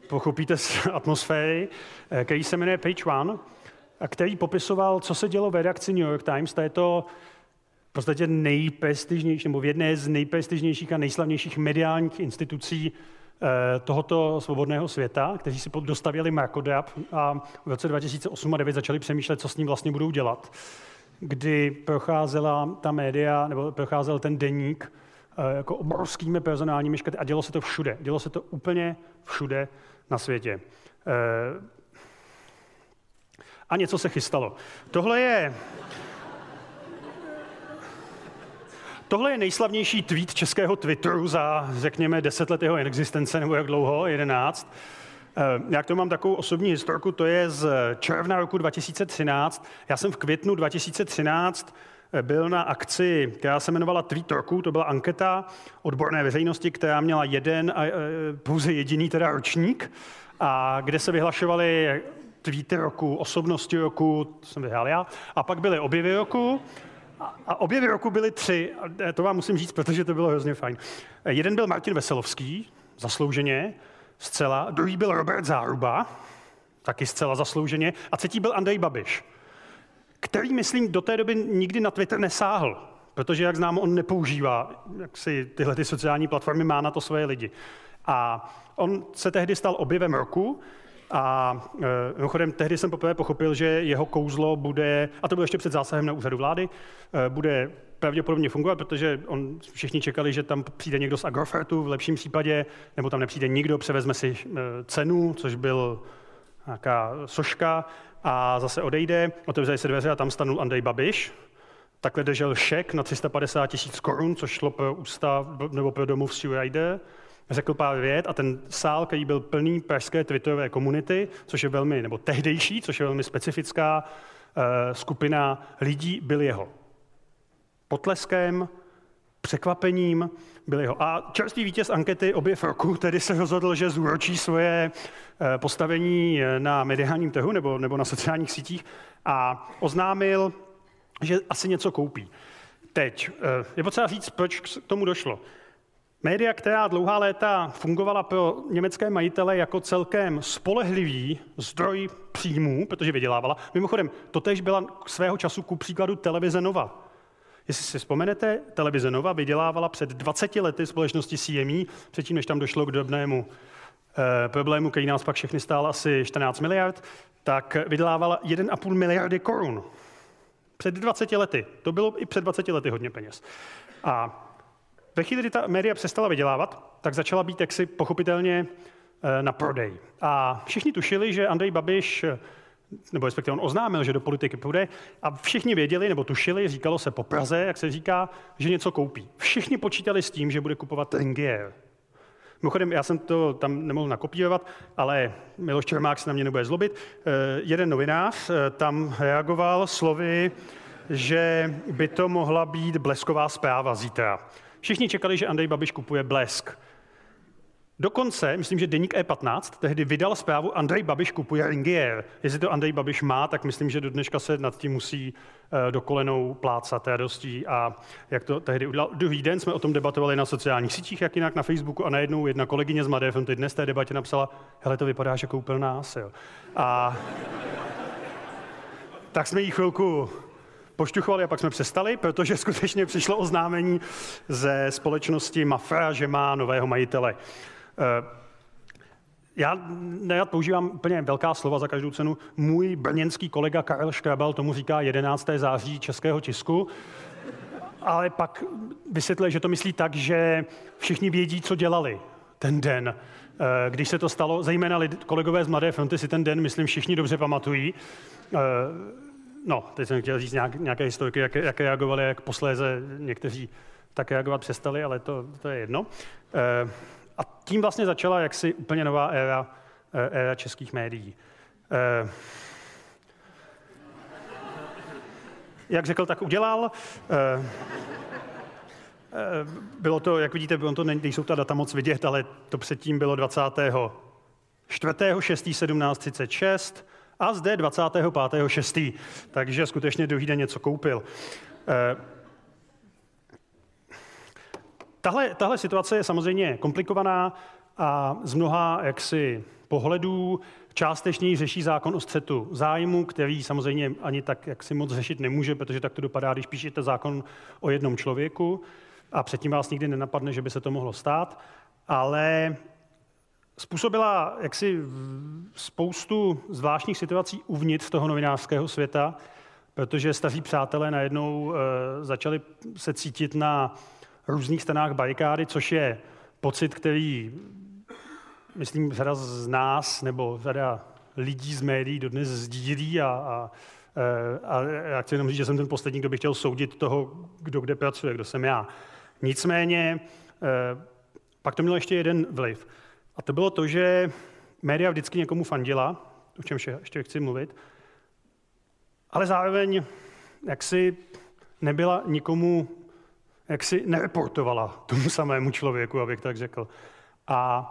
pochopíte z atmosféry, který se jmenuje Page One, a který popisoval, co se dělo v redakci New York Times. To je to v podstatě nejprestižnější, nebo v jedné z nejprestižnějších a nejslavnějších mediálních institucí eh, tohoto svobodného světa, kteří si dostavěli Markodap a v roce 2008 a 2009 začali přemýšlet, co s ním vlastně budou dělat, kdy procházela ta média, nebo procházel ten deník eh, jako obrovskými personálními škrty a dělo se to všude. Dělo se to úplně všude na světě. Eh, a něco se chystalo. Tohle je Tohle je nejslavnější tweet českého Twitteru za, řekněme, deset let jeho existence, nebo jak dlouho, jedenáct. Eh, já k tomu mám takovou osobní historku, to je z června roku 2013. Já jsem v květnu 2013 eh, byl na akci, která se jmenovala Tweet roku, to byla anketa odborné veřejnosti, která měla jeden a eh, pouze jediný teda ročník, a kde se vyhlašovaly tweety roku, osobnosti roku, to jsem vyhrál já, a pak byly objevy roku, a objevy roku byly tři, a to vám musím říct, protože to bylo hrozně fajn. Jeden byl Martin Veselovský, zaslouženě, zcela. Druhý byl Robert Záruba, taky zcela zaslouženě. A třetí byl Andrej Babiš, který, myslím, do té doby nikdy na Twitter nesáhl, protože, jak znám, on nepoužívá jak si tyhle ty sociální platformy, má na to svoje lidi. A on se tehdy stal objevem roku, a e, mimochodem, tehdy jsem poprvé pochopil, že jeho kouzlo bude, a to bylo ještě před zásahem na úřadu vlády, e, bude pravděpodobně fungovat, protože on, všichni čekali, že tam přijde někdo z Agrofertu v lepším případě, nebo tam nepřijde nikdo, převezme si e, cenu, což byl nějaká soška, a zase odejde, otevře se dveře a tam stanul Andrej Babiš. Takhle držel šek na 350 tisíc korun, což šlo pro ústav nebo pro domov Stewrider. Řekl pár vět a ten sál, který byl plný pražské twitterové komunity, což je velmi, nebo tehdejší, což je velmi specifická uh, skupina lidí, byl jeho potleskem, překvapením, byl jeho. A čerstvý vítěz ankety objev roku tedy se rozhodl, že zúročí svoje eh, postavení eh, na mediálním trhu nebo, nebo na sociálních sítích a oznámil, že asi něco koupí. Teď je potřeba říct, proč k tomu došlo. Média, která dlouhá léta fungovala pro německé majitele jako celkem spolehlivý zdroj příjmů, protože vydělávala. Mimochodem, totež byla svého času ku příkladu televize Nova. Jestli si vzpomenete, televize Nova vydělávala před 20 lety společnosti CME, předtím, než tam došlo k drobnému eh, problému, který nás pak všechny stál asi 14 miliard, tak vydělávala 1,5 miliardy korun. Před 20 lety. To bylo i před 20 lety hodně peněz. A ve chvíli, kdy ta média přestala vydělávat, tak začala být jaksi pochopitelně eh, na prodej. A všichni tušili, že Andrej Babiš nebo respektive on oznámil, že do politiky půjde a všichni věděli, nebo tušili, říkalo se po Praze, jak se říká, že něco koupí. Všichni počítali s tím, že bude kupovat Ringier. Mimochodem, já jsem to tam nemohl nakopírovat, ale Miloš Čermák se na mě nebude zlobit. Eh, jeden novinář eh, tam reagoval slovy, že by to mohla být blesková zpráva zítra. Všichni čekali, že Andrej Babiš kupuje blesk. Dokonce, myslím, že deník E15 tehdy vydal zprávu Andrej Babiš kupuje Ringier. Jestli to Andrej Babiš má, tak myslím, že do dneška se nad tím musí uh, do kolenou plácat radostí. A jak to tehdy udělal. Druhý den jsme o tom debatovali na sociálních sítích, jak jinak na Facebooku a najednou jedna kolegyně z Mladé fronty dnes té debatě napsala, hele, to vypadá, že koupil nás. Jo. A tak jsme jí chvilku pošťuchovali a pak jsme přestali, protože skutečně přišlo oznámení ze společnosti Mafra, že má nového majitele. Eh, já nerad používám úplně velká slova za každou cenu. Můj brněnský kolega Karel Škrabal tomu říká 11. září českého tisku, ale pak vysvětluje, že to myslí tak, že všichni vědí, co dělali ten den. Eh, když se to stalo, zejména kolegové z Mladé fronty si ten den, myslím, všichni dobře pamatují. No, teď jsem chtěl říct nějak, nějaké historiky, jak, jak reagovali, jak posléze někteří tak reagovat přestali, ale to, to je jedno. A tím vlastně začala jaksi úplně nová éra, eh, éra českých médií. Eh, jak řekl, tak udělal. Eh, bylo to, jak vidíte, bylo to, nejsou ta data moc vidět, ale to předtím bylo 20. 4.6.1736 a zde 25.6. Takže skutečně druhý den něco koupil. Tahle, tahle situace je samozřejmě komplikovaná a z mnoha jaksi pohledů částečně řeší zákon o střetu zájmu, který samozřejmě ani tak jak si moc řešit nemůže, protože tak to dopadá, když píšete zákon o jednom člověku a předtím vás nikdy nenapadne, že by se to mohlo stát, ale způsobila jaksi spoustu zvláštních situací uvnitř toho novinářského světa, protože staří přátelé najednou e, začali se cítit na různých stranách barikády, což je pocit, který, myslím, řada z nás nebo řada lidí z médií dodnes sdílí a, a, e, a já chci jenom říct, že jsem ten poslední, kdo by chtěl soudit toho, kdo kde pracuje, kdo jsem já. Nicméně, e, pak to mělo ještě jeden vliv. A to bylo to, že média vždycky někomu fandila, o čem ještě chci mluvit, ale zároveň jaksi nebyla nikomu jak si nereportovala tomu samému člověku, abych tak řekl. A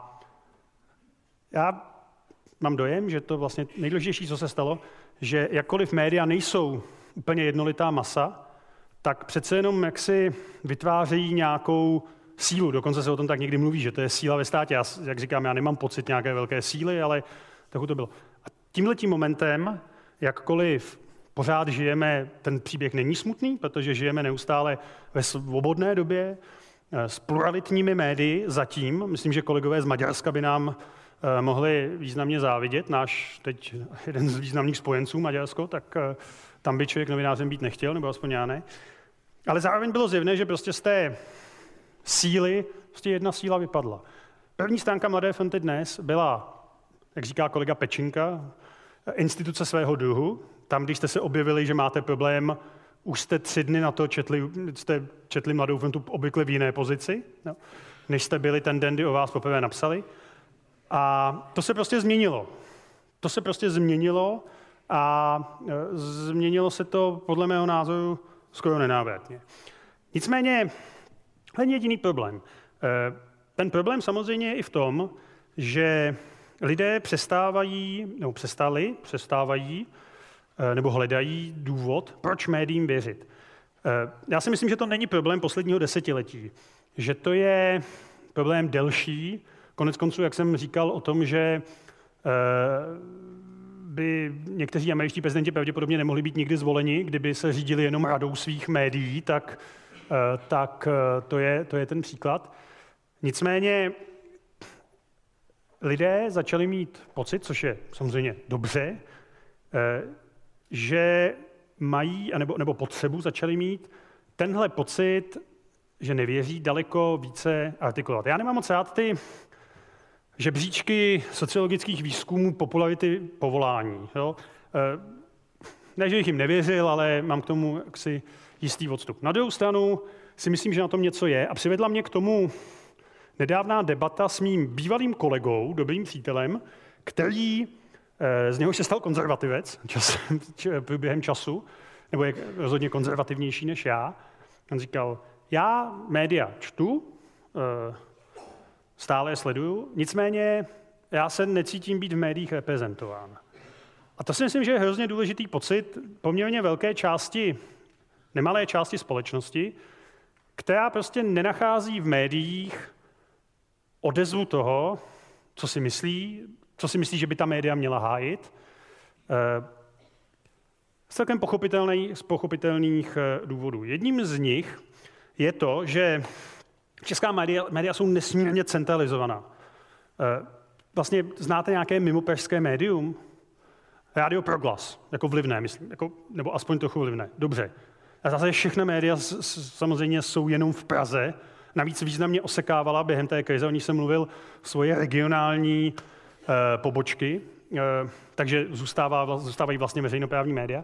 já mám dojem, že to vlastně nejdůležitější, co se stalo, že jakkoliv média nejsou úplně jednolitá masa, tak přece jenom jak si vytvářejí nějakou sílu. Dokonce se o tom tak někdy mluví, že to je síla ve státě. Já, jak říkám, já nemám pocit nějaké velké síly, ale tak to bylo. A tímhletím momentem, jakkoliv Pořád žijeme, ten příběh není smutný, protože žijeme neustále ve svobodné době eh, s pluralitními médii zatím. Myslím, že kolegové z Maďarska by nám eh, mohli významně závidět. Náš teď jeden z významných spojenců Maďarsko, tak eh, tam by člověk novinářem být nechtěl, nebo aspoň já ne. Ale zároveň bylo zjevné, že prostě z té síly, prostě jedna síla vypadla. První stránka Mladé fronty dnes byla, jak říká kolega Pečinka, instituce svého druhu. Tam, když jste se objevili, že máte problém, už jste tři dny na to četli, jste četli Mladou frontu obvykle v jiné pozici, no, než jste byli ten den, kdy o vás poprvé napsali. A to se prostě změnilo. To se prostě změnilo a e, změnilo se to podle mého názoru skoro nenávratně. Nicméně, ten jediný problém. E, ten problém samozřejmě je i v tom, že lidé přestávají, nebo přestali, přestávají, e, nebo hledají důvod, proč médiím věřit. Já si myslím, že to není problém posledního desetiletí, že to je problém delší, konec konců, jak jsem říkal o tom, že by někteří američtí prezidenti pravděpodobně nemohli být nikdy zvoleni, kdyby se řídili jenom radou svých médií, tak, eh, tak eh, to, je, to je ten příklad. Nicméně lidé začali mít pocit, což je samozřejmě dobře, eh, že mají, nebo, nebo potřebu začali mít tenhle pocit, že nevěří daleko více artikulovat. Já nemám moc rád ty žebříčky sociologických výzkumů popularity povolání. Jo? Ne, že bych jim nevěřil, ale mám k tomu jaksi jistý odstup. Na druhou stranu si myslím, že na tom něco je a přivedla mě k tomu nedávná debata s mým bývalým kolegou, dobrým přítelem, který eh, z něho se stal konzervativec čas, během času, nebo je rozhodně konzervativnější než já. On říkal, já média čtu, eh, stále je sleduju, nicméně já se necítím být v médiích reprezentován. A to si myslím, že je hrozně důležitý pocit poměrně velké části, nemalé části společnosti, která prostě nenachází v médiích odezvu toho, co si myslí, co si myslí, že by ta média měla hájit. Eh, z celkem pochopitelných, z pochopitelných eh, důvodů. Jedním z nich je to, že Česká média, média jsou nesmírně centralizovaná. Eh, vlastně znáte nějaké mimopeřské médium? Rádio Proglas, jako vlivné, myslím, jako, nebo aspoň trochu vlivné. Dobře. A zase všechny média samozřejmě jsou jenom v Praze. Navíc významně osekávala během té krize, o ní jsem mluvil, svoje regionální e, pobočky, e, takže zůstává, zůstávají vlastně veřejnoprávní média.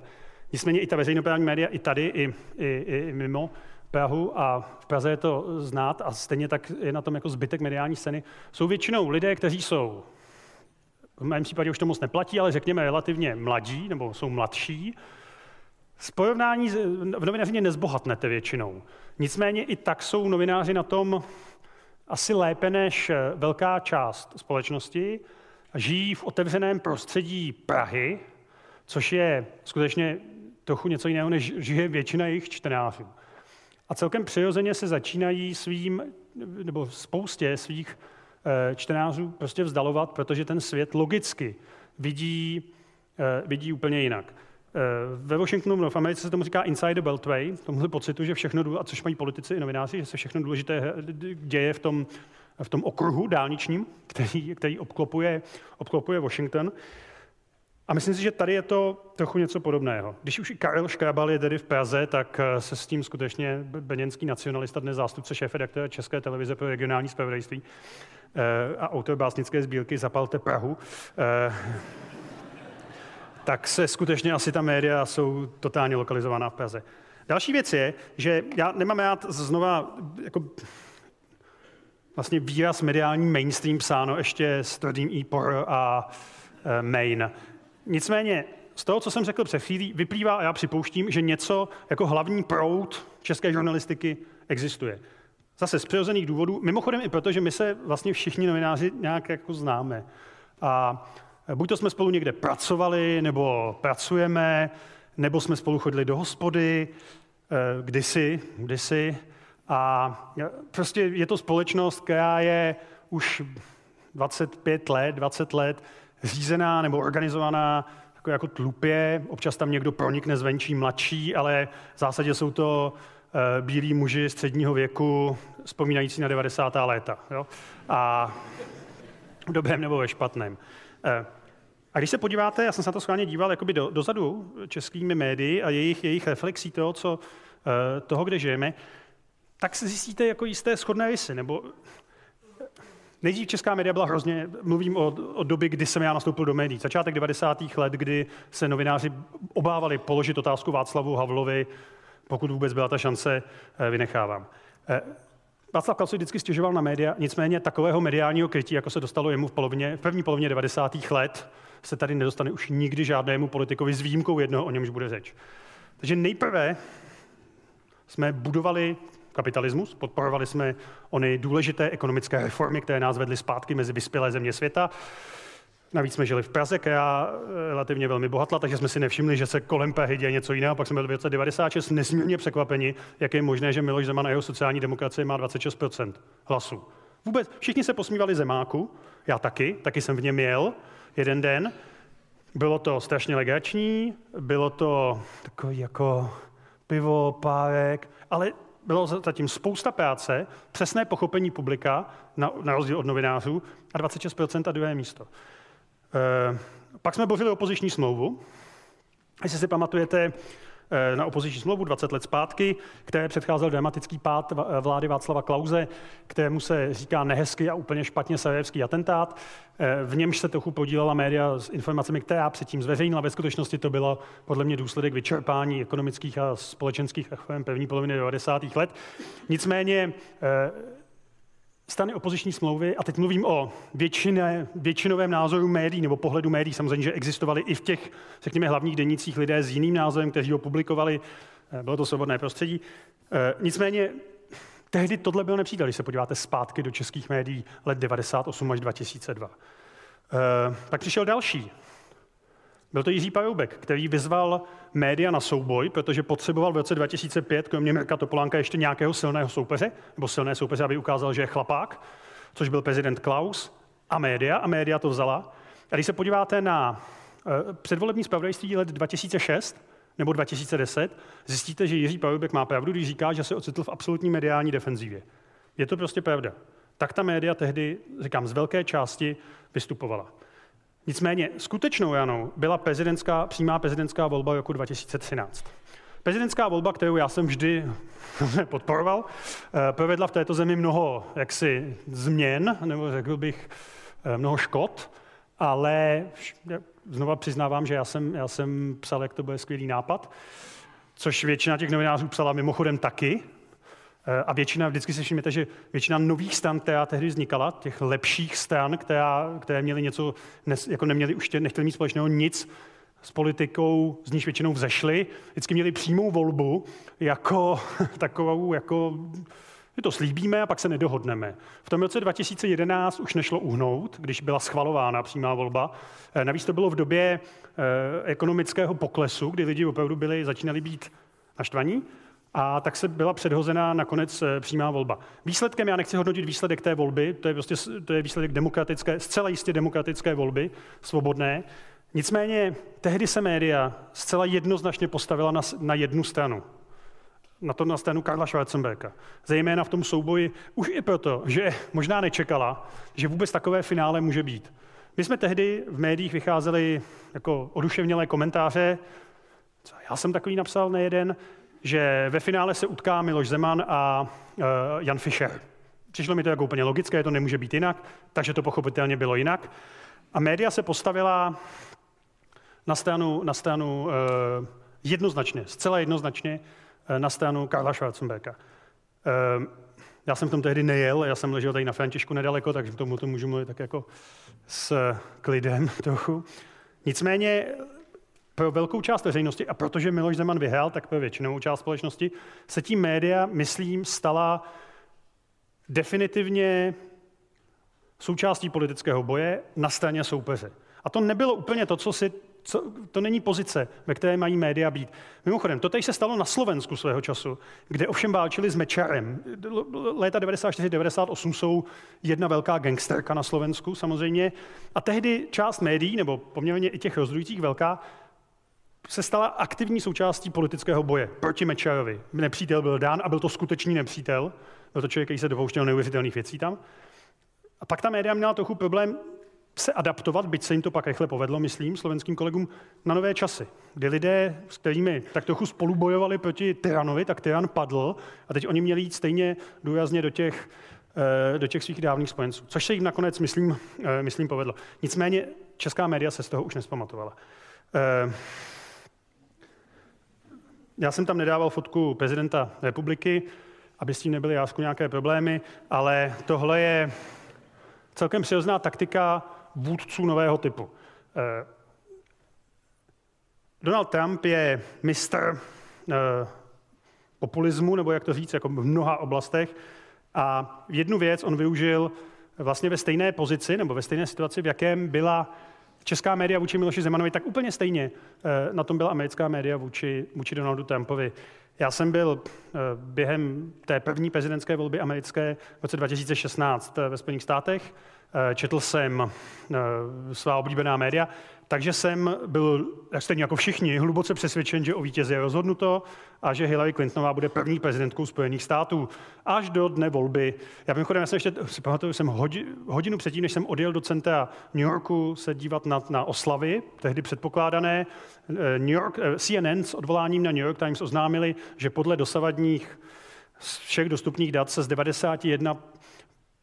Nicméně i ta veřejnoprávní média, i tady, i, i, i mimo, Prahu a v Praze je to znát a stejně tak je na tom jako zbytek mediální scény, jsou většinou lidé, kteří jsou, v mém případě už to moc neplatí, ale řekněme relativně mladí nebo jsou mladší, z porovnání v novinařině nezbohatnete většinou. Nicméně i tak jsou novináři na tom asi lépe než velká část společnosti. Žijí v otevřeném prostředí Prahy, což je skutečně trochu něco jiného, než žije většina jejich čtenářů. A celkem přirozeně se začínají svým, nebo spoustě svých čtenářů prostě vzdalovat, protože ten svět logicky vidí, eh, vidí úplně jinak. Eh, ve Washingtonu, no, v Americe se tomu říká inside the beltway, tomuhle pocitu, že všechno, a což mají politici i novináři, že se všechno důležité děje v tom, v tom okruhu dálničním, který, který obklopuje, obklopuje Washington. A myslím si, že tady je to trochu něco podobného. Když už Karel Škrabal je tedy v Praze, tak eh, se s tím skutečně beněnský nacionalista, dnes zástupce redaktora České televize pro regionální spravodajství eh, a autor básnické sbírky Zapalte Prahu, eh, tak se skutečně asi ta média jsou totálně lokalizovaná v Praze. Další věc je, že já nemám rád znova jako vlastně výraz mediální mainstream psáno ještě s tvrdým e a main. Nicméně z toho, co jsem řekl před chvílí, vyplývá, a já připouštím, že něco jako hlavní proud české žurnalistiky existuje. Zase z přirozených důvodů, mimochodem i proto, že my se vlastně všichni novináři nějak jako známe. A buď to jsme spolu někde pracovali, nebo pracujeme, nebo jsme spolu chodili do hospody, eh, kdysi, kdysi. A prostě je to společnost, která je už 25 let, 20 let řízená nebo organizovaná jako, jako tlupě. Občas tam někdo pronikne zvenčí mladší, ale v zásadě jsou to bílí muži středního věku, vzpomínající na 90. léta. Jo? A v dobrém nebo ve špatném. Uh, a když se podíváte, já jsem se na to schválně díval jakoby do, dozadu českými médii a jejich, jejich reflexí toho, co, uh, toho, kde žijeme, tak se zjistíte jako jisté schodné rysy, nebo Nejdřív česká média byla hrozně, mluvím o, o době, kdy jsem já nastoupil do médií, začátek 90. let, kdy se novináři obávali položit otázku Václavu Havlovi, pokud vůbec byla ta šance, eh, vynechávám. Eh, Václav Klaus vždycky stěžoval na média, nicméně takového mediálního krytí, jako se dostalo jemu v, polovině, v první polovině 90. let, se tady nedostane už nikdy žádnému politikovi s výjimkou jednoho, o němž bude řeč. Takže nejprve jsme budovali kapitalismus, podporovali jsme ony důležité ekonomické reformy, které nás vedly zpátky mezi vyspělé země světa. Navíc jsme žili v Praze, která eh, relativně velmi bohatla, takže jsme si nevšimli, že se kolem Prahy děje něco jiného. Pak jsme byli v roce 96 nesmírně překvapeni, jak je možné, že Miloš Zeman a jeho sociální demokracie má 26% hlasů. Vůbec všichni se posmívali Zemáku, já taky, taky jsem v něm jel jeden den. Bylo to strašně legrační, bylo to takový jako pivo, párek, ale bylo zatím spousta práce, přesné pochopení publika, na, na rozdíl od novinářů, a 26% a druhé místo. E, pak jsme bořili opoziční smlouvu. Jestli si pamatujete, Eh, na opoziční smlouvu 20 let zpátky, které předcházel dramatický pád eh, vlády Václava Klauze, kterému se říká nehezky a úplně špatně sarajevský atentát. Eh, v němž se trochu podílela média s informacemi, která předtím zveřejnila. Ve skutečnosti to bylo podle mě důsledek vyčerpání ekonomických a společenských reform první poloviny 90. let. Nicméně strany opoziční smlouvy, a teď mluvím o většině, většinovém názoru médií nebo pohledu médií, samozřejmě, že existovali i v těch, řekněme, hlavních denících lidé s jiným názorem, kteří ho publikovali, eh, bylo to svobodné prostředí. Eh, nicméně tehdy tohle byl nepřítel, když se podíváte zpátky do českých médií let 98 až 2002. Eh, pak přišel další, byl to Jiří Paroubek, který vyzval média na souboj, protože potřeboval v roce 2005, kromě Mirka Topolánka, ještě nějakého silného soupeře, nebo silné soupeře, aby ukázal, že je chlapák, což byl prezident Klaus a média, a média to vzala. A když se podíváte na uh, předvolební zpravodajství let 2006 nebo 2010, zjistíte, že Jiří Paroubek má pravdu, když říká, že se ocitl v absolutní mediální defenzivě. Je to prostě pravda. Tak ta média tehdy, říkám, z velké části vystupovala. Nicméně skutečnou ranou byla prezidentská, přímá prezidentská volba roku 2013. Prezidentská volba, kterou já jsem vždy podporoval, eh, provedla v této zemi mnoho jaksi změn, nebo řekl bych eh, mnoho škod, ale znova přiznávám, že já jsem, já jsem psal, jak to bude skvělý nápad, což většina těch novinářů psala mimochodem taky, a většina, vždycky si všimněte, že většina nových stran, která tehdy vznikala, těch lepších stran, která, které měly něco, jako neměli už tě, nechtěli mít společného nic s politikou, z níž většinou vzešli, vždycky měli přímou volbu jako takovou, jako my to slíbíme a pak se nedohodneme. V tom roce 2011 už nešlo uhnout, když byla schvalována přímá volba. Eh, navíc to bylo v době eh, ekonomického poklesu, kdy lidi opravdu byli, začínali být naštvaní a tak se byla předhozená nakonec eh, přímá volba. Výsledkem, já nechci hodnotit výsledek té volby, to je, prostě, to je výsledek demokratické, zcela jistě demokratické volby, svobodné. Nicméně tehdy se média zcela jednoznačně postavila na, na jednu stranu. Na to na stranu Karla Schwarzenberga. Zejména v tom souboji, už i proto, že možná nečekala, že vůbec takové finále může být. My jsme tehdy v médiích vycházeli jako oduševnělé komentáře, já jsem takový napsal, nejeden, že ve finále se utká Miloš Zeman a uh, Jan Fischer. Přišlo mi to jako úplně logické, to nemůže být jinak, takže to pochopitelně bylo jinak. A média se postavila na stranu, na stranu uh, jednoznačně, zcela jednoznačně uh, na stranu Karla Schwarzenberga. Já jsem v tom tehdy nejel, já jsem ležel tady na Františku nedaleko, takže tomu to můžu mluvit tak jako s klidem trochu. Nicméně pro velkou část veřejnosti, a protože Miloš Zeman vyhrál, tak pro většinou část společnosti, se tím média, myslím, stala definitivně součástí politického boje na straně soupeře. A to nebylo úplně to, co si co, to není pozice, ve které mají média být. Mimochodem, to tady se stalo na Slovensku svého času, kde ovšem válčili s Mečarem. Léta 94-98 jsou jedna velká gangsterka na Slovensku samozřejmě. A tehdy část médií, nebo poměrně i těch rozhodujících velká, se stala aktivní součástí politického boje proti Mečarovi. Nepřítel byl dán a byl to skutečný nepřítel. Byl to člověk, který se dopouštěl neuvěřitelných věcí tam. A pak ta média měla trochu problém se adaptovat, byť se jim to pak rychle povedlo, myslím, slovenským kolegům, na nové časy, kdy lidé, s kterými tak trochu spolu bojovali proti tyranovi, tak tyran padl a teď oni měli jít stejně důrazně do těch do těch svých dávných spojenců, což se jim nakonec, myslím, myslím povedlo. Nicméně česká média se z toho už nespamatovala. Já jsem tam nedával fotku prezidenta republiky, aby s tím nebyly jásku nějaké problémy, ale tohle je celkem přirozená taktika vůdců nového typu. Eh, Donald Trump je mistr eh, populismu, nebo jak to říct, jako v mnoha oblastech. A jednu věc on využil vlastně ve stejné pozici, nebo ve stejné situaci, v jakém byla česká média vůči Miloši Zemanovi, tak úplně stejně eh, na tom byla americká média vůči, vůči Donaldu Trumpovi. Já jsem byl během té první prezidentské volby americké v roce 2016 ve Spojených státech Eh, četl jsem eh, svá oblíbená média, takže jsem byl, stejně jako všichni, hluboce přesvědčen, že o vítězi je rozhodnuto a že Hillary Clintonová bude první prezidentkou Spojených států až do dne volby. Já mimochodem, já jsem ještě si pamatuju, jsem hodinu předtím, než jsem odjel do centra New Yorku se dívat na, na oslavy, tehdy předpokládané, eh, New York, CNN s odvoláním na New York Times oznámili, že podle dosavadních všech dostupných dat se z 91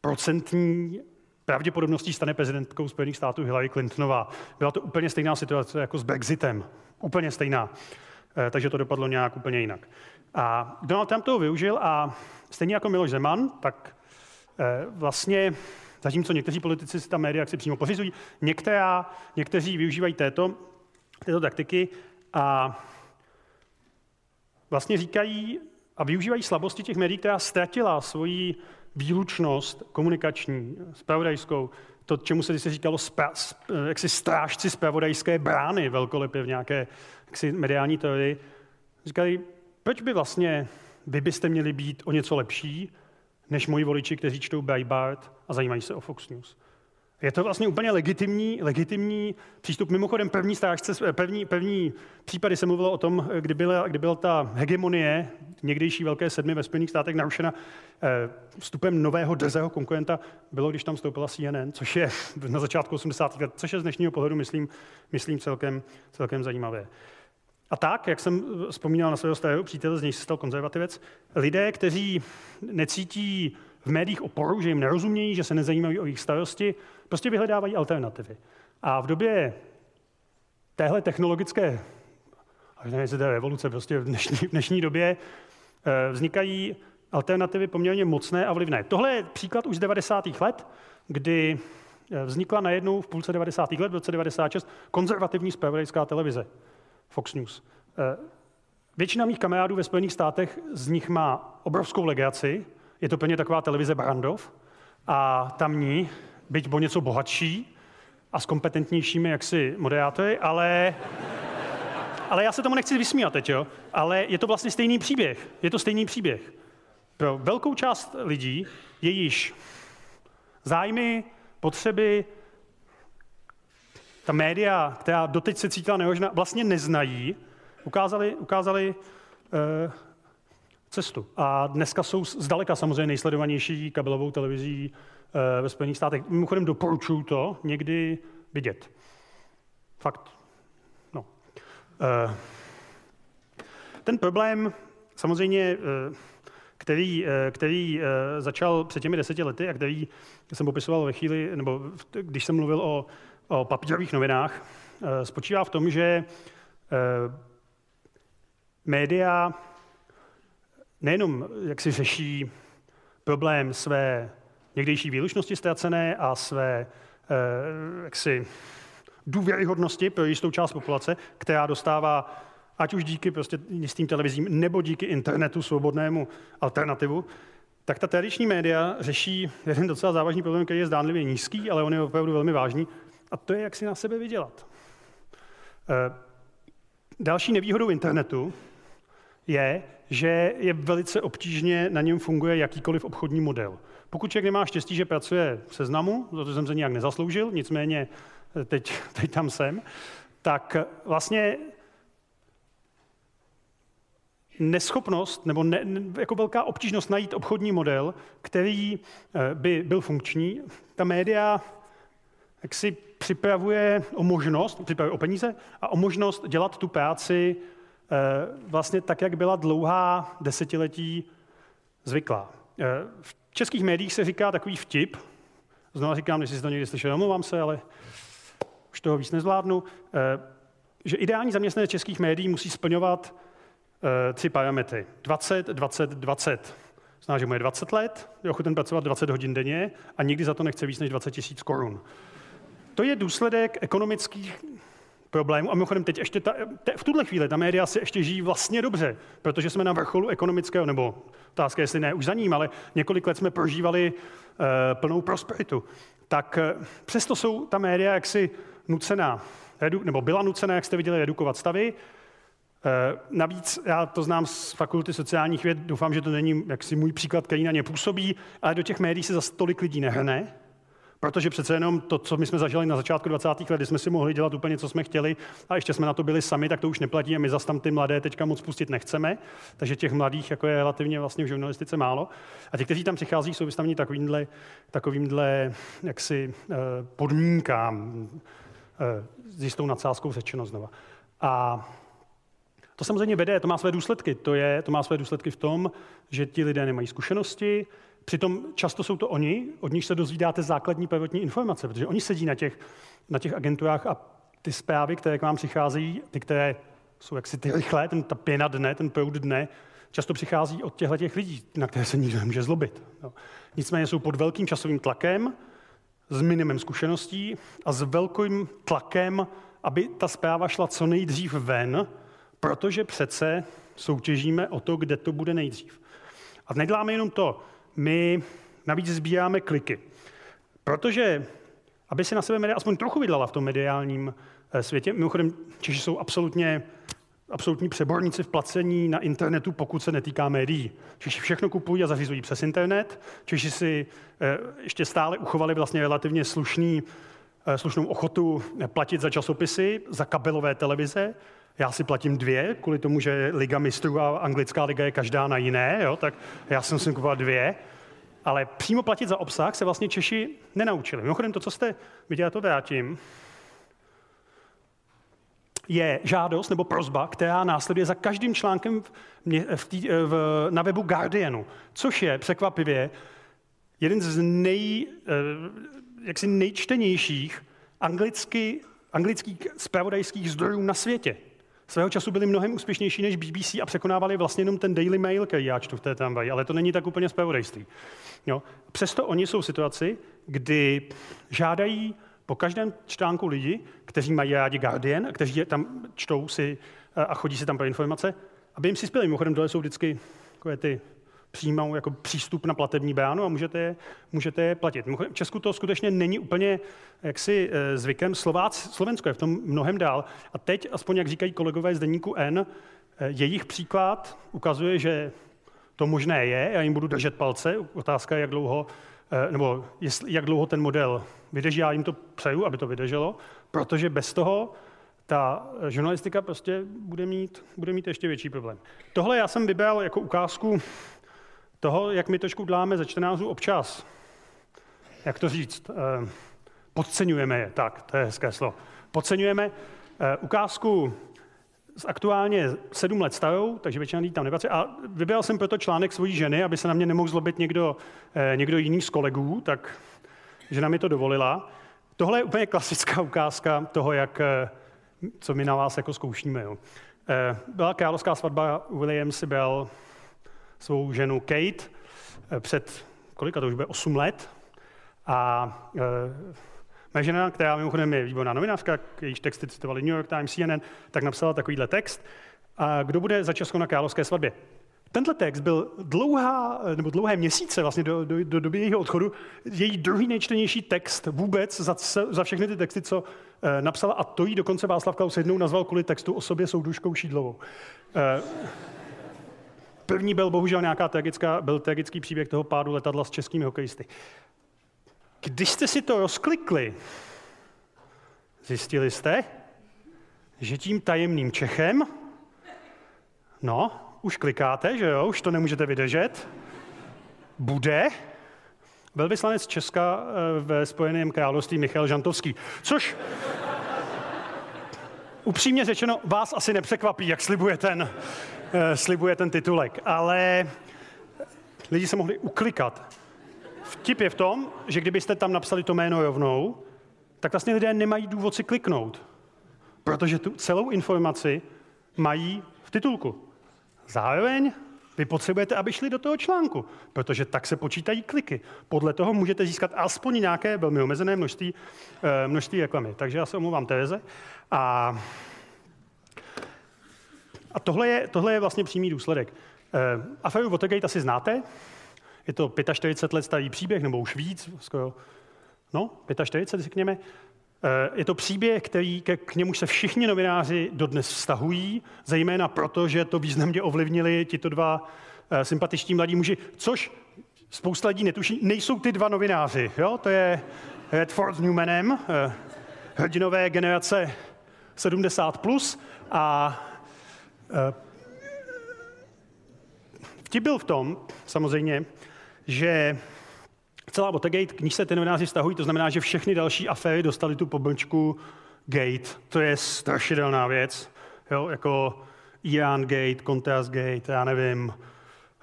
procentní pravděpodobností stane prezidentkou Spojených států Hillary Clintonová. Byla to úplně stejná situace jako s Brexitem. Úplně stejná. Eh, takže to dopadlo nějak úplně jinak. A Donald Trump toho využil a stejně jako Miloš Zeman, tak eh, vlastně zatímco někteří politici si ta média si přímo pořizují, některá, někteří využívají této, této taktiky a vlastně říkají a využívají slabosti těch médií, která ztratila svoji výlučnost komunikační, spravodajskou, to, čemu se říkalo spra, jaksi strážci spravodajské brány velkolepě v nějaké jaksi mediální teorii, říkali, proč by vlastně vy byste měli být o něco lepší, než moji voliči, kteří čtou Breitbart a zajímají se o Fox News. Je to vlastně úplně legitimní, legitimní přístup. Mimochodem první strážce, první, první případy se mluvilo o tom, kdy byla, kdy byla ta hegemonie někdejší velké sedmi ve Spojených státech narušena eh, vstupem nového drzého konkurenta, bylo, když tam vstoupila CNN, což je na začátku 80. let, což je z dnešního pohledu, myslím, myslím celkem, celkem zajímavé. A tak, jak jsem vzpomínal na svého starého přítele, z něj se stal konzervativec, lidé, kteří necítí v médiích oporu, že jim nerozumějí, že se nezajímají o jejich starosti, prostě vyhledávají alternativy. A v době téhle technologické, a nevím, jestli to je revoluce, prostě v dnešní, v dnešní době eh, vznikají alternativy poměrně mocné a vlivné. Tohle je příklad už z 90. let, kdy eh, vznikla najednou v půlce 90. let, v roce 96, konzervativní spravodajská televize, Fox News. Eh, většina mých kamarádů ve Spojených státech z nich má obrovskou legaci, je to plně taková televize Barandov a tamní, byť bo něco bohatší a s kompetentnějšími jaksi moderátory, ale, ale já se tomu nechci vysmívat teď, jo? ale je to vlastně stejný příběh. Je to stejný příběh. Pro velkou část lidí je již zájmy, potřeby, ta média, která doteď se cítila nehožná, vlastně neznají, ukázali, ukázali uh, cestu. A dneska jsou zdaleka samozřejmě nejsledovanější kabelovou televizí eh, ve Spojených státech. Mimochodem doporučuju to někdy vidět. Fakt. No. Eh, ten problém samozřejmě, eh, který, který začal před těmi deseti lety a který jsem popisoval ve chvíli, nebo když jsem mluvil o, o papírových novinách, spočívá v tom, že média nejenom jak si řeší problém své někdejší výlučnosti ztracené a své eh, jaksi důvěryhodnosti pro jistou část populace, která dostává ať už díky prostě jistým televizím nebo díky internetu svobodnému alternativu, tak ta tradiční média řeší jeden docela závažný problém, který je zdánlivě nízký, ale on je opravdu velmi vážný, a to je, jak si na sebe vydělat. Eh, další nevýhodou internetu je, že je velice obtížně na něm funguje jakýkoliv obchodní model. Pokud člověk nemá štěstí, že pracuje v seznamu, za to jsem se nijak nezasloužil, nicméně eh, teď, teď tam jsem, tak vlastně neschopnost nebo ne, jako velká obtížnost najít obchodní model, který eh, by byl funkční. Ta média jak si připravuje o možnost, připravuje o peníze a o možnost dělat tu práci Eh, vlastně tak, jak byla dlouhá desetiletí zvyklá. Eh, v českých médiích se říká takový vtip, znovu říkám, jestli jsi to někdy slyšel, omlouvám se, ale už toho víc nezvládnu, eh, že ideální zaměstnanec českých médií musí splňovat eh, tři parametry. 20, 20, 20. Zná, že mu je 20 let, je ochoten pracovat 20 hodin denně a nikdy za to nechce víc než 20 tisíc korun. To je důsledek ekonomických problémů. A mimochodem teď ještě ta, te, v tuhle chvíli ta média se ještě žijí vlastně dobře, protože jsme na vrcholu ekonomického, nebo otázka, jestli ne už za ním, ale několik let jsme prožívali uh, plnou prosperitu. Tak uh, přesto jsou ta média jaksi nucená, redu, nebo byla nucená, jak jste viděli, redukovat stavy. Uh, navíc, já to znám z fakulty sociálních věd, doufám, že to není jaksi můj příklad, který na ně působí, ale do těch médií se za tolik lidí nehrne, Protože přece jenom to, co my jsme zažili na začátku 20. let, kdy jsme si mohli dělat úplně, co jsme chtěli, a ještě jsme na to byli sami, tak to už neplatí a my zase tam ty mladé teďka moc pustit nechceme. Takže těch mladých jako je relativně vlastně v žurnalistice málo. A ti, kteří tam přichází, jsou vystaveni takovýmhle, takovýmhle jaksi, eh, podmínkám, eh, s jistou nadsázkou řečeno znova. A to samozřejmě vede, to má své důsledky. To, je, to má své důsledky v tom, že ti lidé nemají zkušenosti, Přitom často jsou to oni, od nich se dozvídáte základní prvotní informace, protože oni sedí na těch, na těch agenturách a ty zprávy, které k vám přicházejí, ty, které jsou jaksi ty rychlé, ten, ta pěna dne, ten proud dne, často přichází od těchto těch lidí, na které se nikdo nemůže zlobit. No. Nicméně jsou pod velkým časovým tlakem, s minimem zkušeností a s velkým tlakem, aby ta zpráva šla co nejdřív ven, protože přece soutěžíme o to, kde to bude nejdřív. A neděláme jenom to, my navíc sbíráme kliky. Protože, aby se na sebe média aspoň trochu vydala v tom mediálním eh, světě, mimochodem Češi jsou absolutně absolutní přeborníci v placení na internetu, pokud se netýká médií. Češi všechno kupují a zařizují přes internet. Češi si eh, ještě stále uchovali vlastně relativně slušný, eh, slušnou ochotu platit za časopisy, za kabelové televize. Já si platím dvě, kvůli tomu, že Liga mistrů a anglická liga je každá na jiné, jo, tak já jsem si kupoval dvě. Ale přímo platit za obsah se vlastně Češi nenaučili. Mimochodem to, co jste viděli, to vrátím, je žádost nebo prozba, která následuje za každým článkem v, v tý, v, na webu Guardianu, což je překvapivě jeden z nej, eh, jaksi nejčtenějších anglicky, anglických spravodajských zdrojů na světě svého času byli mnohem úspěšnější než BBC a překonávali vlastně jenom ten Daily Mail, který já čtu v té tramvaji, ale to není tak úplně zpravodajství. Jo. Přesto oni jsou v situaci, kdy žádají po každém článku lidi, kteří mají rádi Guardian, kteří tam čtou si a chodí si tam pro informace, aby jim přispěli. Mimochodem dole jsou vždycky takové ty přijímou jako přístup na platební bránu a můžete je, můžete je platit. V Česku to skutečně není úplně jaksi eh, zvykem. Slovác, Slovensko je v tom mnohem dál. A teď, aspoň jak říkají kolegové z deníku N, eh, jejich příklad ukazuje, že to možné je, já jim budu držet palce. Otázka je, jak dlouho, eh, nebo jestli, jak dlouho ten model vydrží. Já jim to přeju, aby to vydrželo, protože bez toho ta žurnalistika prostě bude mít, bude mít ještě větší problém. Tohle já jsem vybral jako ukázku toho, jak my trošku děláme ze čtenářů občas, jak to říct, eh, podceňujeme je, tak, to je hezké slovo. Podceňujeme eh, ukázku z aktuálně sedm let starou, takže většina lidí tam nepatří. A vybral jsem proto článek svojí ženy, aby se na mě nemohl zlobit někdo, eh, někdo jiný z kolegů, tak žena mi to dovolila. Tohle je úplně klasická ukázka toho, jak, co my na vás jako zkoušíme. Jo. Byla královská svatba William Sibel svou ženu Kate eh, před, kolika to už bude, 8 let. A e, moje žena, která mimochodem je výborná novinářka, jejíž texty citovali New York Times, CNN, tak napsala takovýhle text. A kdo bude za Česko na královské svatbě? Tenhle text byl dlouhá, nebo dlouhé měsíce vlastně do, do, do doby jejího odchodu, její druhý nejčtenější text vůbec za, za všechny ty texty, co e, napsala, a to jí dokonce Václav Klaus jednou nazval kvůli textu o sobě souduškou Šídlovou. E, První byl bohužel nějaká tragická, byl tragický příběh toho pádu letadla s českými hokejisty. Když jste si to rozklikli, zjistili jste, že tím tajemným Čechem, no, už klikáte, že jo, už to nemůžete vydržet, bude velvyslanec Česka eh, ve Spojeném království Michal Žantovský. Což upřímně řečeno vás asi nepřekvapí, jak slibuje ten slibuje ten titulek. Ale lidi se mohli uklikat. vtip je v tom, že kdybyste tam napsali to jméno rovnou, tak vlastně lidé nemají důvod si kliknout, protože tu celou informaci mají v titulku. Zároveň vy potřebujete, aby šli do toho článku, protože tak se počítají kliky. Podle toho můžete získat aspoň nějaké velmi omezené množství, eh, množství reklamy. Takže já se omlouvám Tereze. A, a tohle, je, tohle je vlastně přímý důsledek. Eh, aferu Watergate asi znáte. Je to 45 let starý příběh, nebo už víc, skoro, no, 45, řekněme. Eh, je to příběh, který ke, k němu se všichni novináři dodnes vztahují, zejména proto, že to významně ovlivnili tito dva eh, sympatičtí mladí muži, což spousta lidí netuší, nejsou ty dva novináři. Jo? To je Redford s Newmanem, hrdinové generace 70+, plus a vtip byl v tom, samozřejmě, že celá Watergate, k níž se ty novináři vztahují, to znamená, že všechny další aféry dostaly tu poblčku Gate. To je strašidelná věc. Jo, jako Iran Gate, Contrast Gate, já nevím.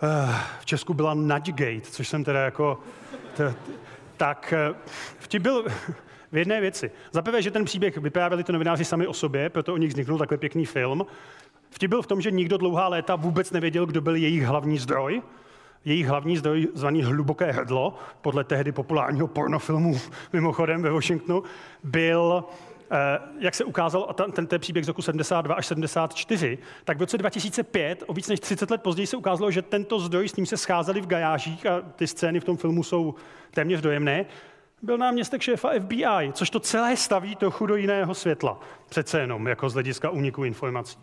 Eh, v Česku byla Nudge Gate, což jsem teda jako... T, tak eh, vtip byl v jedné věci. Za prvé, že ten příběh vyprávěli to novináři sami o sobě, proto o nich vzniknul takhle pěkný film. Vtip byl v tom, že nikdo dlouhá léta vůbec nevěděl, kdo byl jejich hlavní zdroj jejich hlavní zdroj, zvaný Hluboké hrdlo, podle tehdy populárního pornofilmu mimochodem ve Washingtonu, byl eh, jak se ukázalo, a ten, ten příběh z roku 72 až 74, tak v roce 2005, o víc než 30 let později, se ukázalo, že tento zdroj, s ním se scházeli v gajážích a ty scény v tom filmu jsou téměř dojemné, byl náměstek šéfa FBI, což to celé staví trochu do jiného světla, přece jenom, jako z hlediska úniku informací.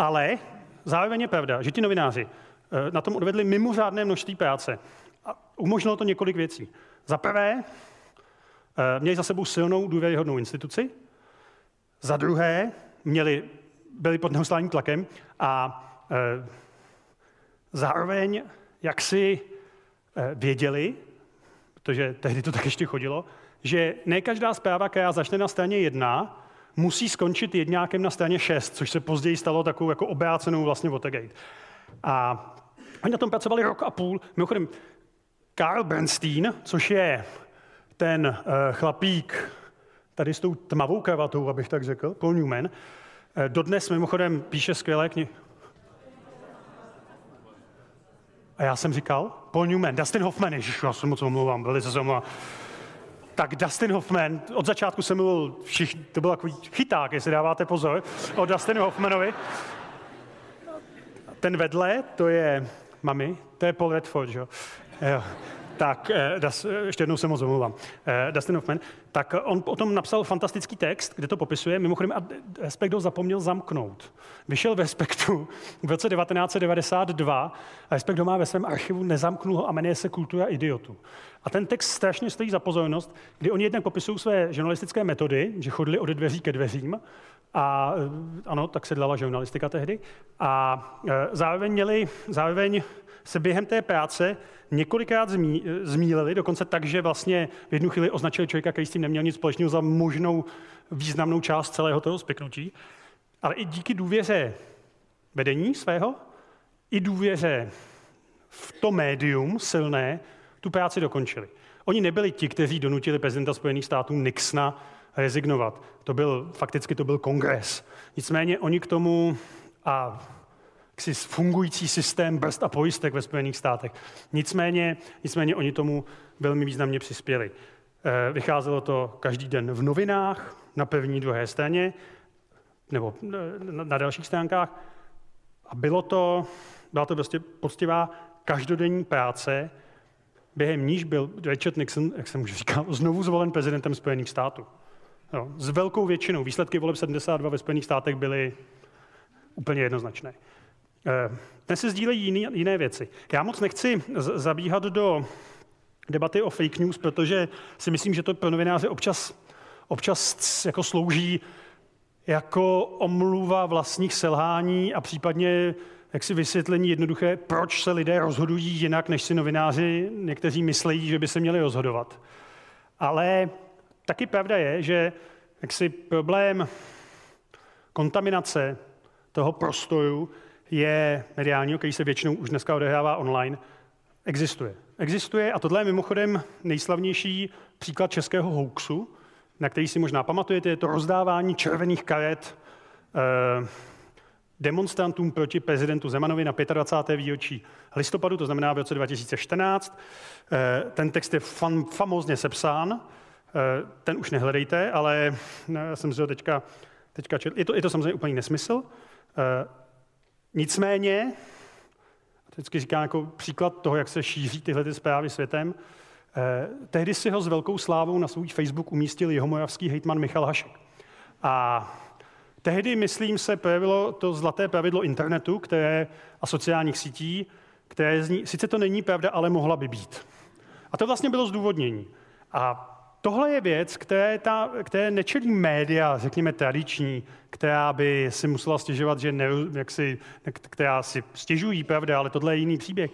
Ale zároveň je pravda, že ti novináři Eh, na tom odvedli mimořádné množství práce. A umožnilo to několik věcí. Za prvé, eh, měli za sebou silnou důvěryhodnou instituci. Za druhé, měli, byli pod neustálým tlakem a e, zároveň jak si věděli, protože tehdy to tak ještě chodilo, že ne každá zpráva, která začne na straně jedna, musí skončit jedňákem na straně 6, což se později stalo takovou jako obrácenou vlastně Watergate. A Oni na tom pracovali rok a půl. Mimochodem, Karl Bernstein, což je ten uh, chlapík tady s tou tmavou kravatou, abych tak řekl, Paul Newman, uh, dodnes mimochodem píše skvělé knihy. A já jsem říkal, Paul Newman, Dustin Hoffman, ježiš, já se moc omlouvám, velice se omlouvám. Tak Dustin Hoffman, od začátku jsem mluvil, všichni, to byl takový chyták, jestli dáváte pozor, o Dustinu Hoffmanovi. Ten vedle, to je mami, to je Paul Redford, že jo? Tak, eh, das, ještě jednou se moc omlouvám. Eh, Dustin Hoffman. Tak on o tom napsal fantastický text, kde to popisuje. Mimochodem, a Respekt ho zapomněl zamknout. Vyšel ve Respektu v roce 1992 a Respekt ho má ve svém archivu, nezamknul ho a jmenuje se Kultura idiotu. A ten text strašně stojí za pozornost, kdy oni jednak popisují své žurnalistické metody, že chodili od dveří ke dveřím, a eh, ano, tak se dala žurnalistika tehdy. A zároveň měli, zároveň se během té práce několikrát zmí, zmílili, dokonce tak, že vlastně v jednu chvíli označili člověka, který s tím neměl nic společného, za možnou významnou část celého toho spiknutí. Ale i díky důvěře vedení svého, i důvěře v to médium silné, tu práci dokončili. Oni nebyli ti, kteří donutili prezidenta Spojených států Nixona rezignovat. To byl, fakticky to byl kongres. Nicméně oni k tomu, a jaksi fungující systém brzd a pojistek ve Spojených státech. Nicméně, nicméně oni tomu velmi významně přispěli. Eh, vycházelo to každý den v novinách, na první, druhé straně, nebo eh, na dalších stránkách. A bylo to, byla to prostě poctivá každodenní práce, během níž byl Richard Nixon, jak jsem už říkal, znovu zvolen prezidentem Spojených států. Jo, s velkou většinou. Výsledky voleb 72 ve Spojených státech byly úplně jednoznačné. Eh, dnes se sdílejí jiný, jiné věci. Já moc nechci zabíhat do debaty o fake news, protože si myslím, že to pro novináře občas, občas jako slouží jako omluva vlastních selhání a případně jak si vysvětlení jednoduché, proč se lidé rozhodují jinak, než si novináři někteří myslí, že by se měli rozhodovat. Ale taky pravda je, že jaksi problém kontaminace toho prostoru je mediálního, který se většinou už dneska odehrává online, existuje. existuje, a tohle je mimochodem nejslavnější příklad českého hoaxu, na který si možná pamatujete, je to rozdávání červených karet eh, demonstrantům proti prezidentu Zemanovi na 25. výročí listopadu, to znamená v roce 2014. Eh, ten text je fam, famózně sepsán, eh, ten už nehledejte, ale já jsem si ho teďka, teďka četl. Je to, je to samozřejmě úplný nesmysl. Nicméně, vždycky říkám jako příklad toho, jak se šíří tyhle ty zprávy světem, tehdy si ho s velkou slávou na svůj Facebook umístil jeho mojavský hejtman Michal Hašek. A Tehdy, myslím, se projevilo to zlaté pravidlo internetu které, a sociálních sítí, které zní, sice to není pravda, ale mohla by být. A to vlastně bylo zdůvodnění. A tohle je věc, které, ta, které nečelí média, řekněme tradiční, která by si musela stěžovat, že ne, jak si, která si stěžují, pravda, ale tohle je jiný příběh.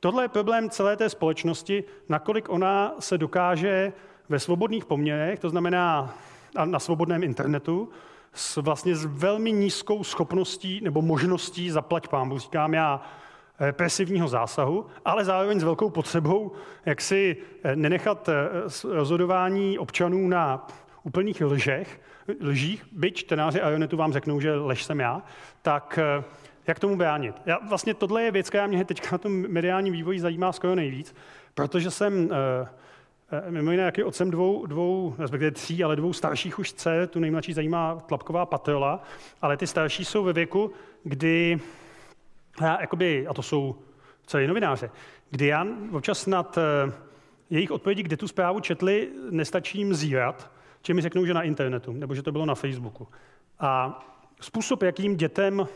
Tohle je problém celé té společnosti, nakolik ona se dokáže ve svobodných poměrech, to znamená na svobodném internetu, s vlastně s velmi nízkou schopností nebo možností zaplať pámbu, říkám já, represivního zásahu, ale zároveň s velkou potřebou, jak si eh, nenechat eh, rozhodování občanů na úplných lžech, lžích, byť čtenáři Ionetu vám řeknou, že lež jsem já, tak eh, jak tomu bránit? Já, vlastně tohle je věc, která mě teď na tom mediálním vývoji zajímá skoro nejvíc, protože jsem mimo jiné, jaký otcem dvou, dvou, respektive tří, ale dvou starších už dcer, tu nejmladší zajímá tlapková patrola, ale ty starší jsou ve věku, kdy, já, jakoby, a to jsou celý novináře, kdy já občas nad eh, jejich odpovědi, kde tu zprávu četli, nestačí jim zírat, či mi řeknou, že na internetu, nebo že to bylo na Facebooku. A způsob, jakým dětem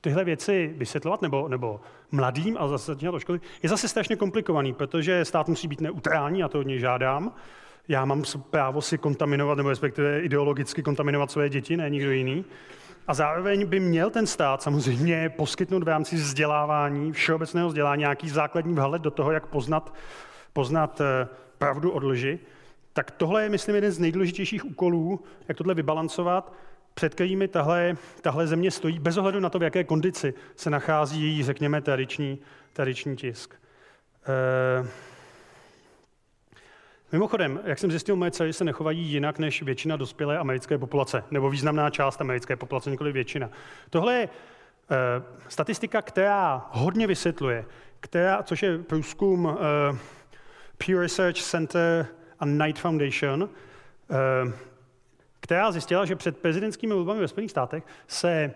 tyhle věci vysvětlovat, nebo, nebo mladým a zase do školy, je zase strašně komplikovaný, protože stát musí být neutrální, a to od něj žádám. Já mám právo si kontaminovat, nebo respektive ideologicky kontaminovat své děti, ne nikdo jiný. A zároveň by měl ten stát samozřejmě poskytnout v rámci vzdělávání, všeobecného vzdělání, nějaký základní vhled do toho, jak poznat, poznat eh, pravdu od lži. Tak tohle je, myslím, jeden z nejdůležitějších úkolů, jak tohle vybalancovat před kterými tahle, tahle země stojí, bez ohledu na to, v jaké kondici se nachází její, řekněme, tradiční, tradiční tisk. E... Mimochodem, jak jsem zjistil, moje dcery se nechovají jinak než většina dospělé americké populace, nebo významná část americké populace, nikoli většina. Tohle je e, statistika, která hodně vysvětluje, která, což je průzkum e, Pew Research Center a Knight Foundation, e, která zjistila, že před prezidentskými volbami ve Spojených státech se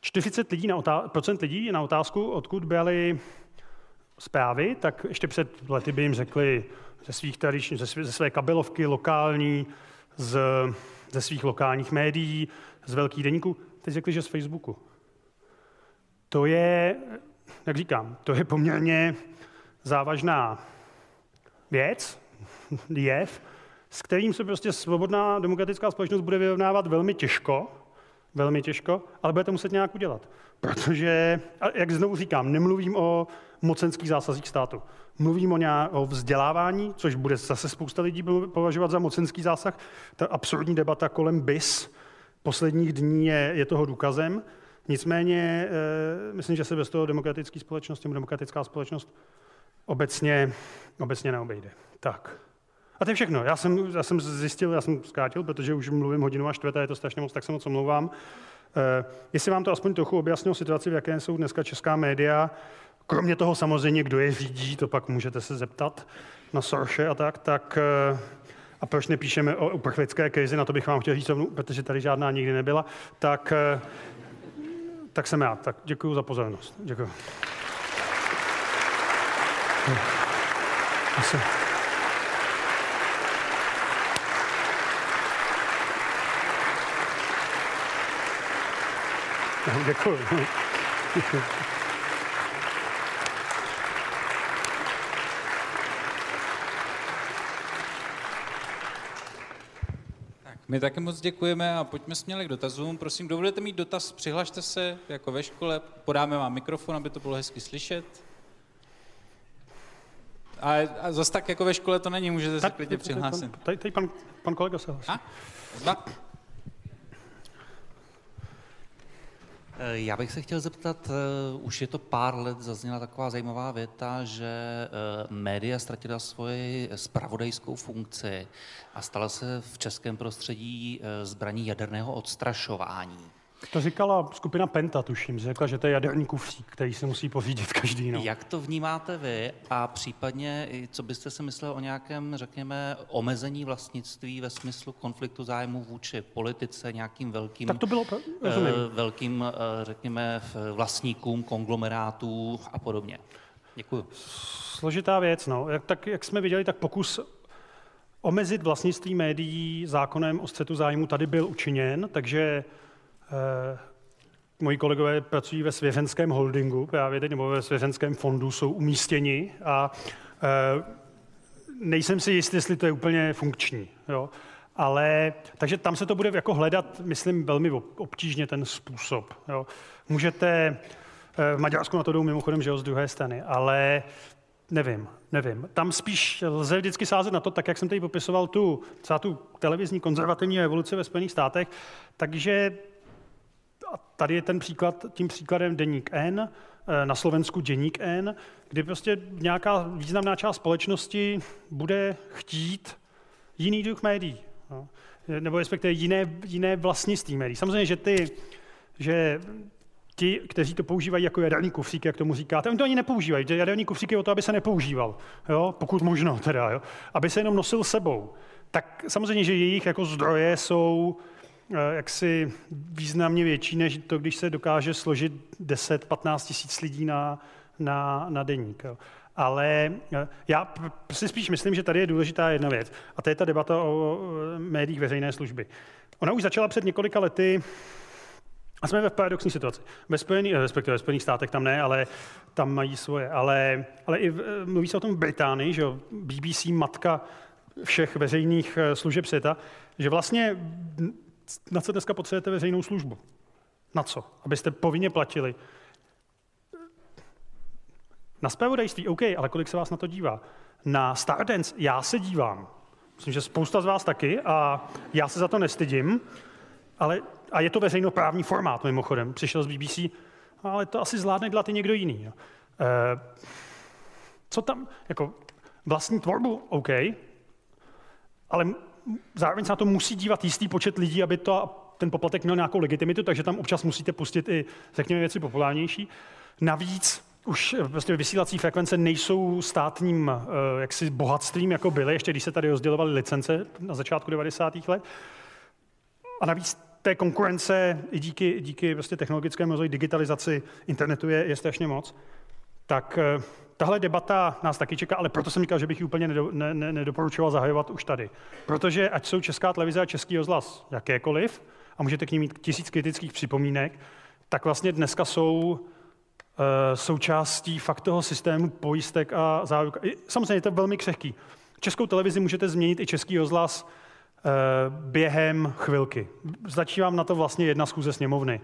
40 lidí na otá- procent lidí na otázku, odkud byly zprávy, tak ještě před lety by jim řekli ze svých tradičních, ze, své, ze své kabelovky lokální, z, ze svých lokálních médií, z velkých deníků. Teď řekli, že z Facebooku. To je, jak říkám, to je poměrně závažná věc, jev, s kterým se prostě svobodná demokratická společnost bude vyrovnávat velmi těžko, velmi těžko, ale budete muset nějak udělat. Protože, jak znovu říkám, nemluvím o mocenských zásazích státu. Mluvím o, nějak, o vzdělávání, což bude zase spousta lidí považovat za mocenský zásah. Ta absurdní debata kolem BIS posledních dní je, je toho důkazem. Nicméně, e, myslím, že se bez toho demokratické společnosti, demokratická společnost obecně, obecně neobejde. Tak. A to je všechno. Já jsem, já jsem zjistil, já jsem zkrátil, protože už mluvím hodinu a čtvrté, je to strašně moc, tak se moc omlouvám. Eh, jestli vám to aspoň trochu objasnilo situaci, v jaké jsou dneska česká média, kromě toho samozřejmě, kdo je řídí, to pak můžete se zeptat na Sorše a tak, tak eh, a proč nepíšeme o uprchlické krizi, na to bych vám chtěl říct, protože tady žádná nikdy nebyla, tak, eh, tak jsem já. Tak děkuji za pozornost. Děkuji. Asi. Děkuji. My také moc děkujeme a pojďme směle k dotazům. Prosím, dovolíte mít dotaz, přihlašte se jako ve škole, podáme vám mikrofon, aby to bylo hezky slyšet. A, a zase tak jako ve škole to není, můžete se klidně přihlásit. Tady, tady pan, pan kolega se hlasí. Eh, já bych se chtěl zeptat, eh, už je to pár let, zazněla taková zajímavá věta, že eh, média ztratila svoji spravodajskou funkci a stala se v českém prostředí zbraní jaderného odstrašování. To říkala skupina Penta, tuším. Řekla, že to je jaderní kufřík, který se musí pořídit každý. No. Jak to vnímáte vy a případně, co byste si myslel o nějakém, řekněme, omezení vlastnictví ve smyslu konfliktu zájmu vůči politice, nějakým velkým, tak to bylo, rozumím. velkým řekněme, vlastníkům konglomerátů a podobně? Děkuji. Složitá věc. No. Jak, tak, jak jsme viděli, tak pokus omezit vlastnictví médií zákonem o střetu zájmu tady byl učiněn, takže Eh, moji kolegové pracují ve svěřenském holdingu právě teď, nebo ve svěřenském fondu, jsou umístěni a eh, nejsem si jistý, jestli to je úplně funkční. Jo. Ale, takže tam se to bude jako hledat, myslím, velmi obtížně ten způsob. Jo. Můžete, eh, v Maďarsku na to jdou mimochodem, že jo, z druhé strany, ale nevím, nevím. Tam spíš lze vždycky sázet na to, tak jak jsem tady popisoval tu, celá tu televizní konzervativní evoluci ve Spojených státech, takže a tady je ten příklad, tím příkladem Deník N, eh, na Slovensku Deník N, kdy prostě nějaká významná část společnosti bude chtít jiný druh médií. No. Nebo respektive jiné, jiné vlastnictví médií. Samozřejmě, že ty, že ti, kteří to používají jako jaderní kufřík, jak tomu říkáte, oni to ani nepoužívají. Jaderní kufřík je o to, aby se nepoužíval, jo? pokud možno teda, jo? aby se jenom nosil sebou. Tak samozřejmě, že jejich jako zdroje jsou jaksi významně větší, než to, když se dokáže složit 10-15 tisíc lidí na, na, na deník. Ale eh, já si spíš myslím, že tady je důležitá jedna věc, a to je ta debata o médiích veřejné služby. Ona už začala před několika lety, a jsme ve paradoxní situaci. Ve Spojených, eh, respektive ve Spojených státech tam ne, ale tam mají svoje. Ale, ale i v, mluví se o tom v Británii, že BBC matka všech veřejných služeb světa, že vlastně na co dneska potřebujete veřejnou službu? Na co? Abyste povinně platili. Na spravodajství, OK, ale kolik se vás na to dívá? Na Stardance já se dívám. Myslím, že spousta z vás taky a já se za to nestydím, ale, a je to veřejnoprávní formát mimochodem. Přišel z BBC, ale to asi zvládne dělat i někdo jiný. Jo. E, co tam, jako vlastní tvorbu, OK, ale zároveň se na to musí dívat jistý počet lidí, aby to, ten poplatek měl nějakou legitimitu, takže tam občas musíte pustit i, řekněme, věci populárnější. Navíc už prostě vysílací frekvence nejsou státním uh, jaksi bohatstvím, jako byly, ještě když se tady rozdělovaly licence na začátku 90. let. A navíc té konkurence i díky, díky prostě technologickému rozvoji, digitalizaci internetu je, je strašně moc. Tak uh, Tahle debata nás taky čeká, ale proto jsem říkal, že bych ji úplně nedo, ne, ne, nedoporučoval zahajovat už tady. Protože ať jsou Česká televize a Český rozhlas jakékoliv, a můžete k ním mít tisíc kritických připomínek, tak vlastně dneska jsou uh, součástí fakt toho systému pojistek a záruk. Samozřejmě je to velmi křehký. Českou televizi můžete změnit i Český rozhlas uh, během chvilky. Stačí vám na to vlastně jedna schůze sněmovny.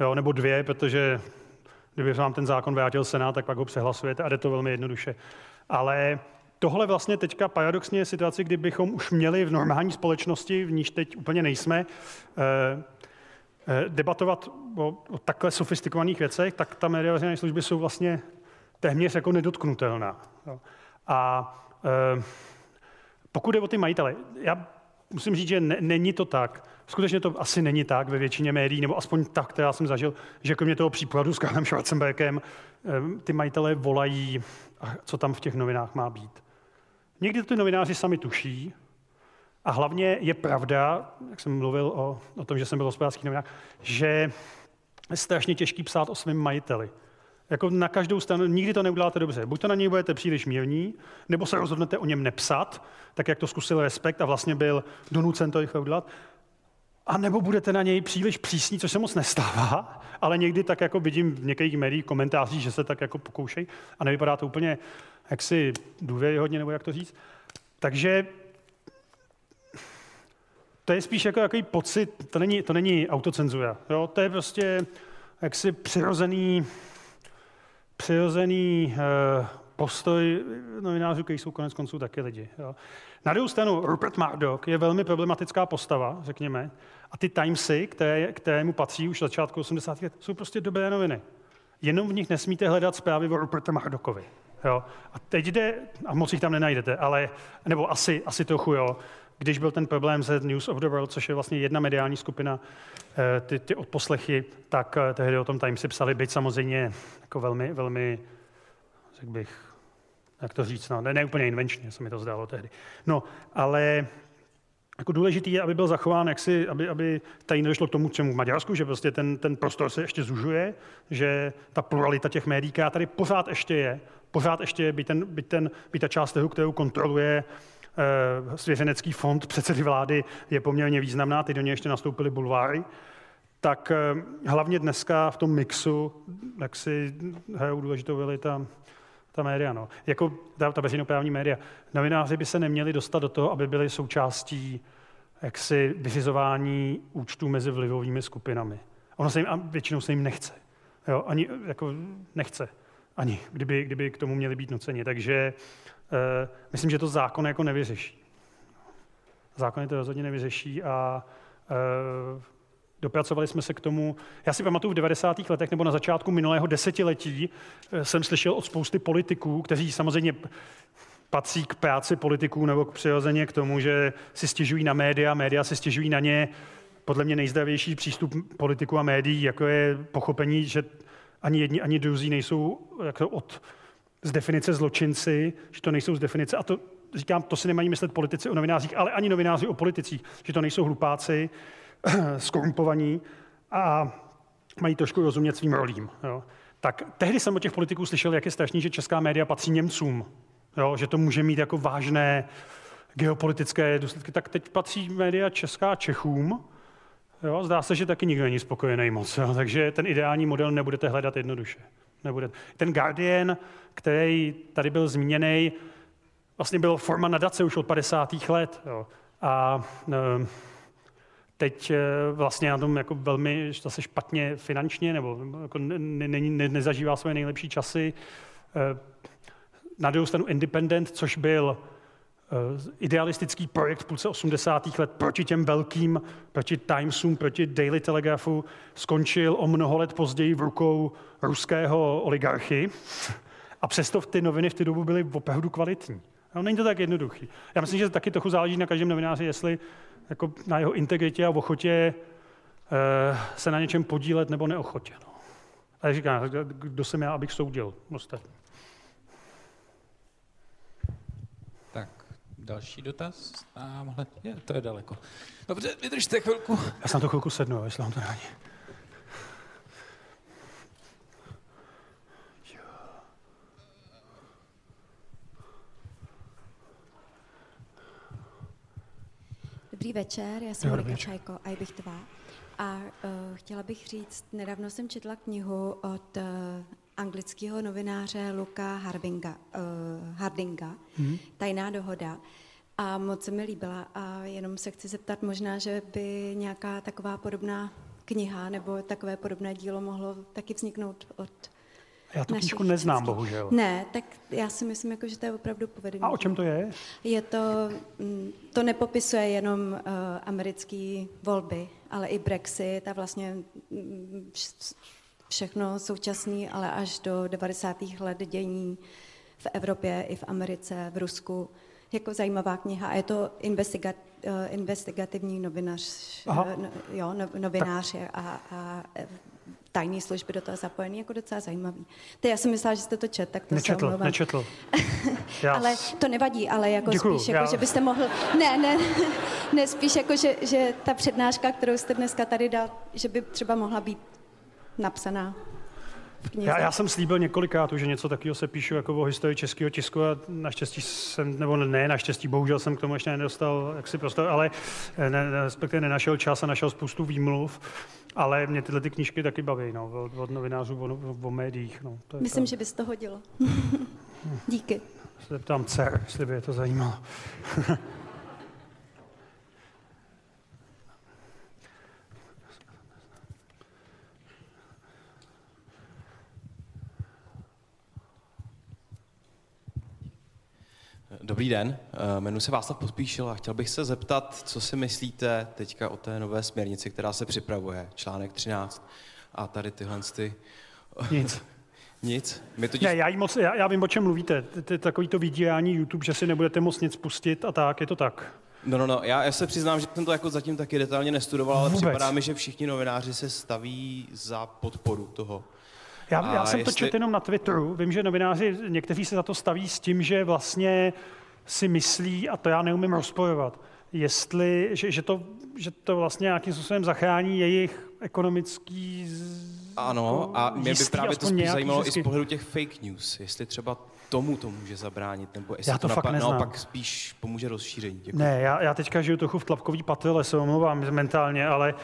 Jo, nebo dvě, protože Kdyby vám ten zákon vrátil Senát, tak pak ho přehlasujete a jde to velmi jednoduše. Ale tohle vlastně teďka paradoxně je situace, kdybychom už měli v normální společnosti, v níž teď úplně nejsme, eh, eh, debatovat o, o takhle sofistikovaných věcech, tak ta média veřejné služby jsou vlastně téměř jako nedotknutelná. A eh, pokud je o ty majitele, já musím říct, že ne, není to tak. Skutečně to asi není tak ve většině médií, nebo aspoň tak, která jsem zažil, že kromě toho případu s Karlem Schwarzenbergem ty majitelé volají, co tam v těch novinách má být. Někdy to ty novináři sami tuší, a hlavně je pravda, jak jsem mluvil o, o tom, že jsem byl hospodářský novinách, že je strašně těžký psát o svém majiteli. Jako na každou stranu, nikdy to neuděláte dobře. Buď to na něj budete příliš mírní, nebo se rozhodnete o něm nepsat, tak jak to zkusil Respekt a vlastně byl donucen to rychle udělat. A nebo budete na něj příliš přísní, což se moc nestává, ale někdy tak jako vidím v některých médiích komentářích, že se tak jako pokoušejí a nevypadá to úplně jaksi důvěryhodně, nebo jak to říct. Takže to je spíš jako jaký pocit, to není, to není autocenzura, jo? to je prostě jaksi přirozený přirozený uh, postoj novinářů, kteří jsou konec konců taky lidi. Jo. Na druhou stranu, Rupert Murdoch je velmi problematická postava, řekněme, a ty Timesy, které, které mu patří už začátku 80. let, jsou prostě dobré noviny. Jenom v nich nesmíte hledat zprávy o Ruperta Murdochovi. Jo. A teď jde, a moc jich tam nenajdete, ale, nebo asi, asi trochu jo, když byl ten problém se News of the World, což je vlastně jedna mediální skupina, eh, ty, ty odposlechy, tak eh, tehdy o tom Timesy psali, byť samozřejmě jako velmi, velmi, řekl bych, jak to říct, no, ne, ne úplně invenčně se mi to zdálo tehdy. No, ale jako důležitý je, aby byl zachován, jak si, aby, aby tady nedošlo k tomu, čemu v Maďarsku, že prostě ten, ten prostor se ještě zužuje, že ta pluralita těch médií, která tady pořád ještě je, pořád ještě je, by, ten, by, ten, by ta část toho, kterou kontroluje eh, svěřenecký fond předsedy vlády, je poměrně významná, ty do něj ještě nastoupily bulváry, tak eh, hlavně dneska v tom mixu, jak si hrajou důležitou roli ta, ta média, no. Jako ta, ta veřejnoprávní média. Novináři by se neměli dostat do toho, aby byli součástí jaksi vyřizování účtů mezi vlivovými skupinami. Ono se jim, a většinou se jim nechce. Jo, ani jako nechce. Ani, kdyby, kdyby k tomu měli být nuceni. Takže uh, myslím, že to zákon jako nevyřeší. Zákony to rozhodně nevyřeší a uh, Dopracovali jsme se k tomu. Já si pamatuju v 90. letech nebo na začátku minulého desetiletí eh, jsem slyšel od spousty politiků, kteří samozřejmě patří k práci politiků nebo k přirozeně k tomu, že si stěžují na média, média si stěžují na ně. Podle mě nejzdravější přístup politiků a médií, jako je pochopení, že ani jedni, ani druzí nejsou jako od, z definice zločinci, že to nejsou z definice, a to říkám, to si nemají myslet politici o novinářích, ale ani novináři o politicích, že to nejsou hlupáci, skorumpovaní a mají trošku rozumět svým rolím. Jo. Tak tehdy jsem od těch politiků slyšel, jak je strašný, že česká média patří Němcům, jo, že to může mít jako vážné geopolitické důsledky. Tak teď patří média česká Čechům, Jo, zdá se, že taky nikdo není spokojený moc, jo, takže ten ideální model nebudete hledat jednoduše. Nebude. Ten Guardian, který tady byl zmíněný, vlastně byl forma nadace už od 50. let. Jo. A e, teď eh, vlastně na tom jako velmi zase špatně finančně, nebo jako ne, ne, ne, nezažívá své nejlepší časy. Eh, na druhou stranu Independent, což byl eh, idealistický projekt v půlce 80. let proti těm velkým, proti Timesům, proti Daily Telegraphu, skončil o mnoho let později v rukou ruského oligarchy. A přesto ty noviny v té dobu byly opravdu kvalitní. No, není to tak jednoduchý. Já myslím, že taky trochu záleží na každém novináři, jestli jako na jeho integritě a ochotě eh, se na něčem podílet nebo neochotě. No. A říkám, kdo jsem já, abych soudil ostatní. Tak, další dotaz. Tamhle, je, to je daleko. Dobře, vydržte chvilku. Já jsem to chvilku sednu, jestli vám to není. Dobrý večer, já jsem Monika Čajko a bych tvá. A uh, chtěla bych říct, nedávno jsem četla knihu od uh, anglického novináře Luka Harbinga, uh, Hardinga, mm-hmm. Tajná dohoda. A moc se mi líbila a jenom se chci zeptat možná, že by nějaká taková podobná kniha nebo takové podobné dílo mohlo taky vzniknout od já tu knížku neznám, českých. bohužel. Ne, tak já si myslím, jako, že to je opravdu povedený. A o čem to je? Je to, mm, to nepopisuje jenom uh, americké volby, ale i Brexit a vlastně mm, všechno současný, ale až do 90. let dění v Evropě i v Americe, v Rusku. Jako zajímavá kniha a je to investigat, uh, investigativní novinař, uh, no, jo, no, novinář a, a tajné služby do toho zapojený, jako docela zajímavý. Ty, já jsem myslela, že jste to čet, tak to nečetl, se Nečetl, Ale to nevadí, ale jako Děkuju, spíš, jako, já... že byste mohl... Ne, ne, ne, spíš jako, že, že ta přednáška, kterou jste dneska tady dal, že by třeba mohla být napsaná já, já jsem slíbil několikrát, že něco takového se píšu jako o historii českého tisku a naštěstí jsem, nebo ne, naštěstí, bohužel jsem k tomu ještě nedostal jaksi prostor, ale ne, respektive nenašel čas a našel spoustu výmluv. Ale mě tyhle ty knížky taky baví, no, od, od novinářů o, o, médiích. No, to je Myslím, to... že bys to hodil. Díky. Se zeptám dcer, jestli by je to zajímalo. Dobrý den, eh, jmenuji se Václav Pospíšil a chtěl bych se zeptat, co si myslíte teďka o té nové směrnici, která se připravuje, článek 13 a tady tyhle ty... Nic. Nic? My totiž... Ne, já, jí moc, já, já vím, o čem mluvíte. Takový to vydírání YouTube, že si nebudete moc nic pustit a tak, je to tak. No, no, no, já, já se přiznám, že jsem to jako zatím taky detailně nestudoval, ale Vůbec. připadá mi, že všichni novináři se staví za podporu toho. Já, A já jsem to jestli- četl jenom na Twitteru. Vím, že novináři, někteří se za to staví s tím, že vlastně si myslí, a to já neumím rozporovat, jestli, že, že, to, že to vlastně nějakým způsobem zachrání jejich ekonomický Ano, a mě by jistý, právě to spíš zajímalo i zisky. z pohledu těch fake news, jestli třeba tomu to může zabránit, nebo jestli Já to fakt neznám. naopak spíš pomůže rozšíření. Děkuji. Ne, já, já teďka žiju trochu v tlapkový patyle, se omlouvám mentálně, ale uh,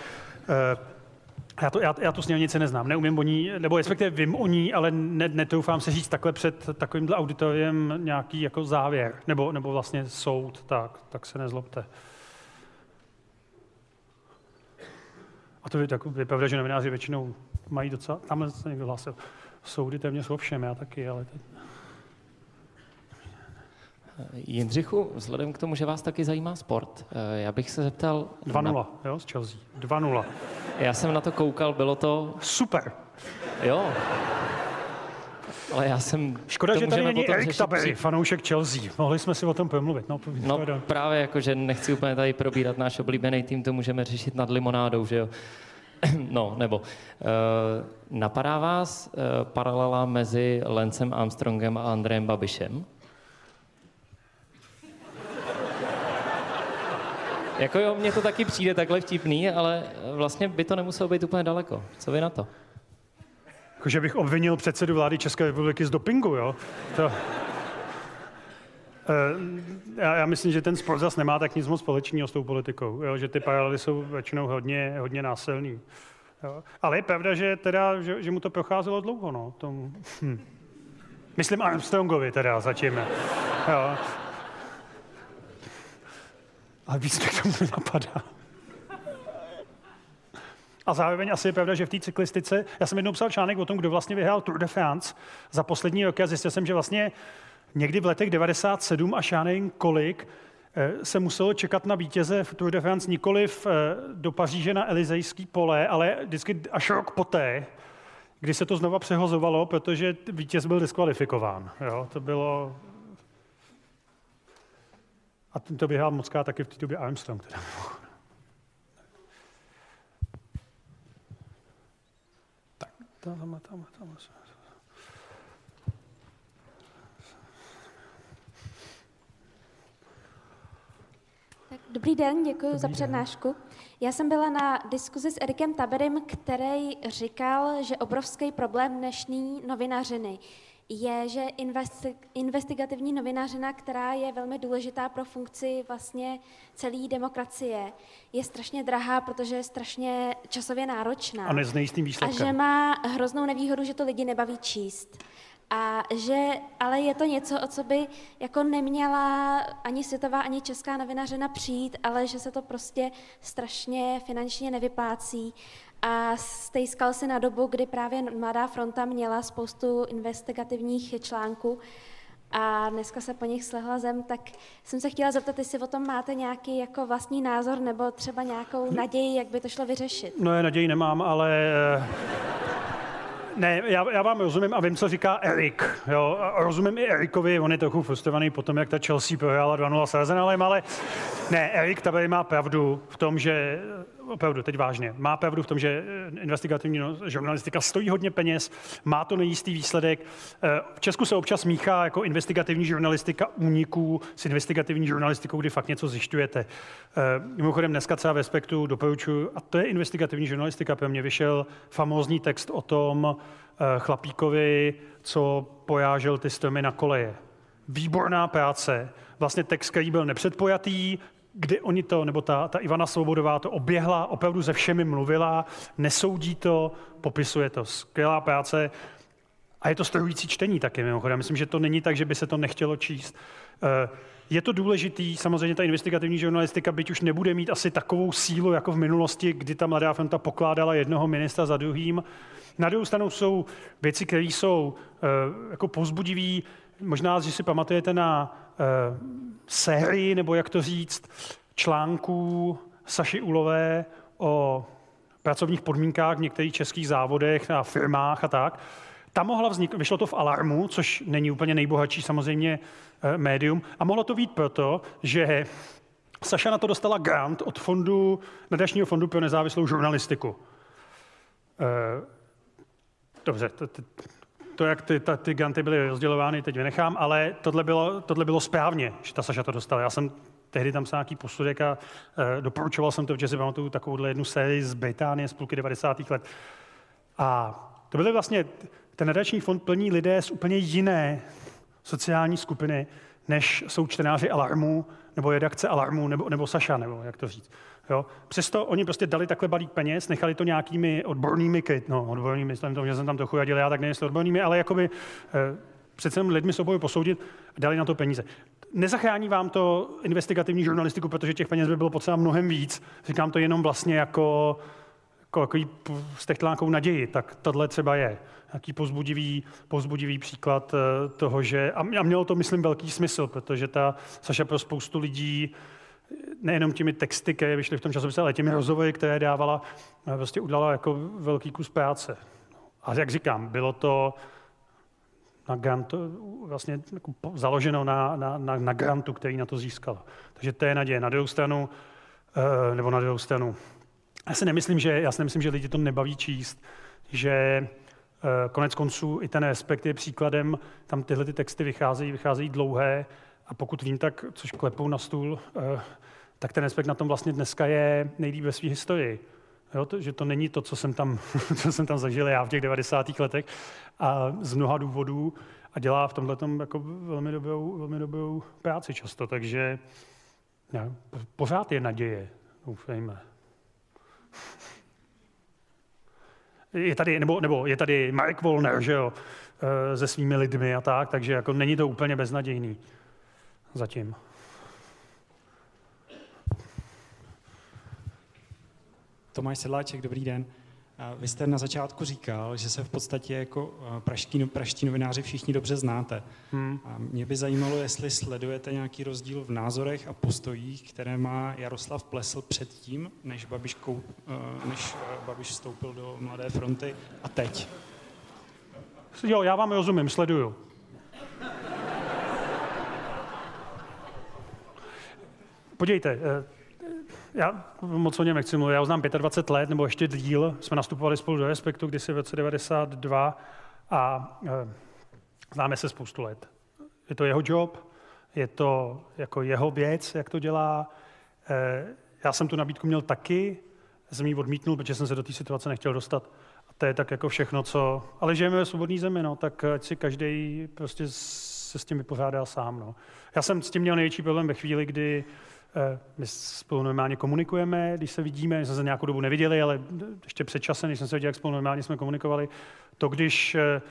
já, to, já, já tu směrnici neznám, neumím o ní, nebo respektive vím o ní, ale ne, netoufám se říct takhle před takovýmhle auditoriem nějaký jako závěr, nebo, nebo vlastně soud, tak, tak se nezlobte. A to je, tak, že novináři většinou mají docela, tamhle se někdo hlásil, soudy téměř o všem, já taky, ale teď, Jindřichu, vzhledem k tomu, že vás taky zajímá sport, eh, já bych se zeptal... 2-0, jo, z Chelsea, 2-0. Na, já jsem na to koukal, bylo to... Super. Jo. Ale já jsem... Škoda, že tady není Erik Tabery, fanoušek Chelsea. Mohli jsme si o tom promluvit. No, No právě jako, že nechci úplně tady probírat náš oblíbený tým, to můžeme řešit nad limonádou, že jo? No, nebo uh, napadá vás paralela mezi Lencem Armstrongem a Andrejem Babišem? Jako jo, mně to taky přijde takhle vtipný, ale vlastně by to nemuselo být úplně daleko. Co vy na to? Jako, že bych obvinil předsedu vlády České republiky z dopingu, jo? To... Eh, Já, já myslím, že ten sport zase nemá tak nic moc společného s tou politikou, jo? že ty paralely jsou většinou hodně, hodně násilný. Jo? Ale je pravda, že, teda, že, že mu to procházelo dlouho. No? Tom, hm. Myslím Armstrongovi teda zatím. Jo? Ale víc mě tomu nenapadá. A zároveň asi je pravda, že v té cyklistice, já jsem jednou psal článek o tom, kdo vlastně vyhrál Tour de France za poslední roky a zjistil jsem, že vlastně někdy v letech 97 až já nevím kolik eh, se muselo čekat na vítěze v Tour de France nikoliv eh, do Paříže na Elizejský pole, ale vždycky až rok poté, kdy se to znova přehozovalo, protože vítěz byl diskvalifikován. Jo, to bylo... A ten to vyhrál mocká taky v té době Armstrong. Teda. Tamhle, tamhle, tamhle. Tak, dobrý den, děkuji Dobrý za den. přednášku. Já jsem byla na diskuzi s Erikem Taberem, který říkal, že obrovský problém dnešní novinařiny je, že investi- investigativní novinařina, která je velmi důležitá pro funkci vlastně celé demokracie, je strašně drahá, protože je strašně časově náročná. A nejistým A výsledkem. že má hroznou nevýhodu, že to lidi nebaví číst. A že, ale je to něco, o co by jako neměla ani světová, ani česká novinařina přijít, ale že se to prostě strašně finančně nevyplácí. A stejskal si na dobu, kdy právě Mladá fronta měla spoustu investigativních článků a dneska se po nich slehla zem, tak jsem se chtěla zeptat, jestli o tom máte nějaký jako vlastní názor nebo třeba nějakou naději, jak by to šlo vyřešit. No, já naději nemám, ale... eh, Ne, já, já vám rozumím a vím, co říká Erik. Jo, rozumím i Erikovi, on je trochu frustrovaný po tom, jak ta Chelsea prohrála 2-0 s Arsenalem, ale ne, Erik tady má pravdu v tom, že opravdu, teď vážně, má pravdu v tom, že eh, investigativní no- žurnalistika stojí hodně peněz, má to nejistý výsledek. Eh, V Česku se občas míchá jako investigativní žurnalistika úniků s investigativní žurnalistikou, kdy fakt něco zjišťujete. Eh, Mimochodem dneska třeba ve Respektu doporučuji, a to je investigativní žurnalistika, pro mě vyšel famózní text o tom chlapíkovi, co pojážel ty stromy na koleje. Výborná práce, vlastně text, který byl nepředpojatý, kdy oni to, nebo ta, ta Ivana Svobodová to oběhla, opravdu se všemi mluvila, nesoudí to, popisuje to. Skvělá práce. A je to strojující čtení taky, mimochodem. Myslím, že to není tak, že by se to nechtělo číst. Eh, Je to důležitý, samozřejmě ta investigativní žurnalistika, byť už nebude mít asi takovou sílu, jako v minulosti, kdy ta Mladá fronta pokládala jednoho ministra za druhým. Na druhou stranu jsou věci, které jsou eh, jako povzbudivý. Možná, že si pamatujete na sérii, nebo jak to říct, článků Saši Ulové o pracovních podmínkách v některých českých závodech a firmách a tak. Tam mohla vzniknout, vyšlo to v Alarmu, což není úplně nejbohatší samozřejmě eh, médium, a mohlo to být proto, že Saša na to dostala grant od fondu, nadačního fondu pro nezávislou žurnalistiku. Eh, dobře, to, jak ty, ta, ty granty byly rozdělovány, teď vynechám, ale tohle bylo, tohle bylo správně, že ta Saša to dostala. Já jsem tehdy tam psal nějaký posudek a e, doporučoval jsem to, protože si pamatuju takovouhle jednu sérii z Británie z půlky 90. let. A to byly vlastně, ten nadační fond plní lidé z úplně jiné sociální skupiny, než jsou čtenáři Alarmu, nebo redakce Alarmu, nebo, nebo Saša, nebo jak to říct. Jo? Přesto oni prostě dali takhle balík peněz, nechali to nějakými odbornými, no odbornými, myslím to, že jsem tam trochu radil, já tak nejsem odbornými, ale jakoby e, přece lidmi s posoudit dali na to peníze. Nezachrání vám to investigativní žurnalistiku, protože těch peněz by bylo potřeba mnohem víc. Říkám to jenom vlastně jako, jako takový stechtlánkou naději. Tak tohle třeba je nějaký pozbudivý, pozbudivý příklad eh, toho, že... A mělo to, myslím, velký smysl, protože ta Saša pro spoustu lidí nejenom těmi texty, které vyšly v tom časopise, ale těmi rozhovory, které dávala, eh, prostě udělala jako velký kus práce. A jak říkám, bylo to na grantu, vlastně jako založeno na, na, na, na grantu, který na to získal. Takže to je naděje. Na druhou stranu, uh, nebo na druhou stranu, já si nemyslím, že, já si nemyslím, že lidi to nebaví číst, že uh, konec konců i ten respekt je příkladem, tam tyhle ty texty vycházejí, vycházejí dlouhé a pokud vím, tak, což klepou na stůl, uh, tak ten respekt na tom vlastně dneska je nejlíp ve své historii. Jo, to, že to není to, co jsem, tam, co jsem tam zažil já v těch 90. letech a z mnoha důvodů a dělá v tomhle jako velmi dobrou, velmi dobrou práci často, takže ne, pořád je naděje, doufejme. Je tady, nebo, nebo je tady Mark Volner, že jo, eh, se svými lidmi a tak, takže jako není to úplně beznadějný zatím. Tomáš Sedláček, dobrý den. Vy jste na začátku říkal, že se v podstatě jako praští, praští novináři všichni dobře znáte. Hmm. A mě by zajímalo, jestli sledujete nějaký rozdíl v názorech a postojích, které má Jaroslav Plesl předtím, než Babiš, kou, než Babiš vstoupil do Mladé fronty a teď. Jo, já vám rozumím, sleduju. Podívejte, eh, já moc o něm nechci mluvit, já ho znám 25 let, nebo ještě díl. Jsme nastupovali spolu do Respektu kdysi v roce 92 a e, známe se spoustu let. Je to jeho job, je to jako jeho věc, jak to dělá. E, já jsem tu nabídku měl taky, jsem ji odmítnul, protože jsem se do té situace nechtěl dostat. A to je tak jako všechno, co... Ale žijeme ve svobodné zemi, no, tak ať si každý prostě se s tím vypořádá sám. No. Já jsem s tím měl největší problém ve chvíli, kdy Eh, my spolu normálně komunikujeme, když se vidíme, jsme se nějakou dobu neviděli, ale ještě před časem, když jsme se viděli, jak spolu normálně jsme komunikovali, to když eh,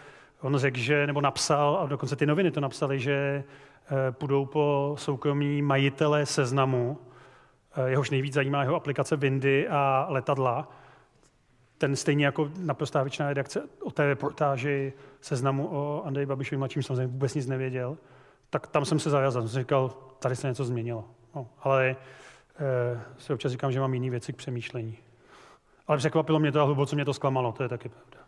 on řekl, že, nebo napsal, a dokonce ty noviny to napsali, že eh, půjdou po soukromí majitele seznamu, jehož nejvíc zajímá jeho aplikace Windy a letadla, ten stejně jako naprostá většina redakce o té reportáži seznamu o Andreji Babišovi mladším samozřejmě vůbec nic nevěděl, tak tam jsem se zavázal. Jsem říkal, tady se něco změnilo. No, ale e, si občas říkám, že mám jiné věci k přemýšlení. Ale překvapilo mě to a hluboce mě to zklamalo, to je taky pravda.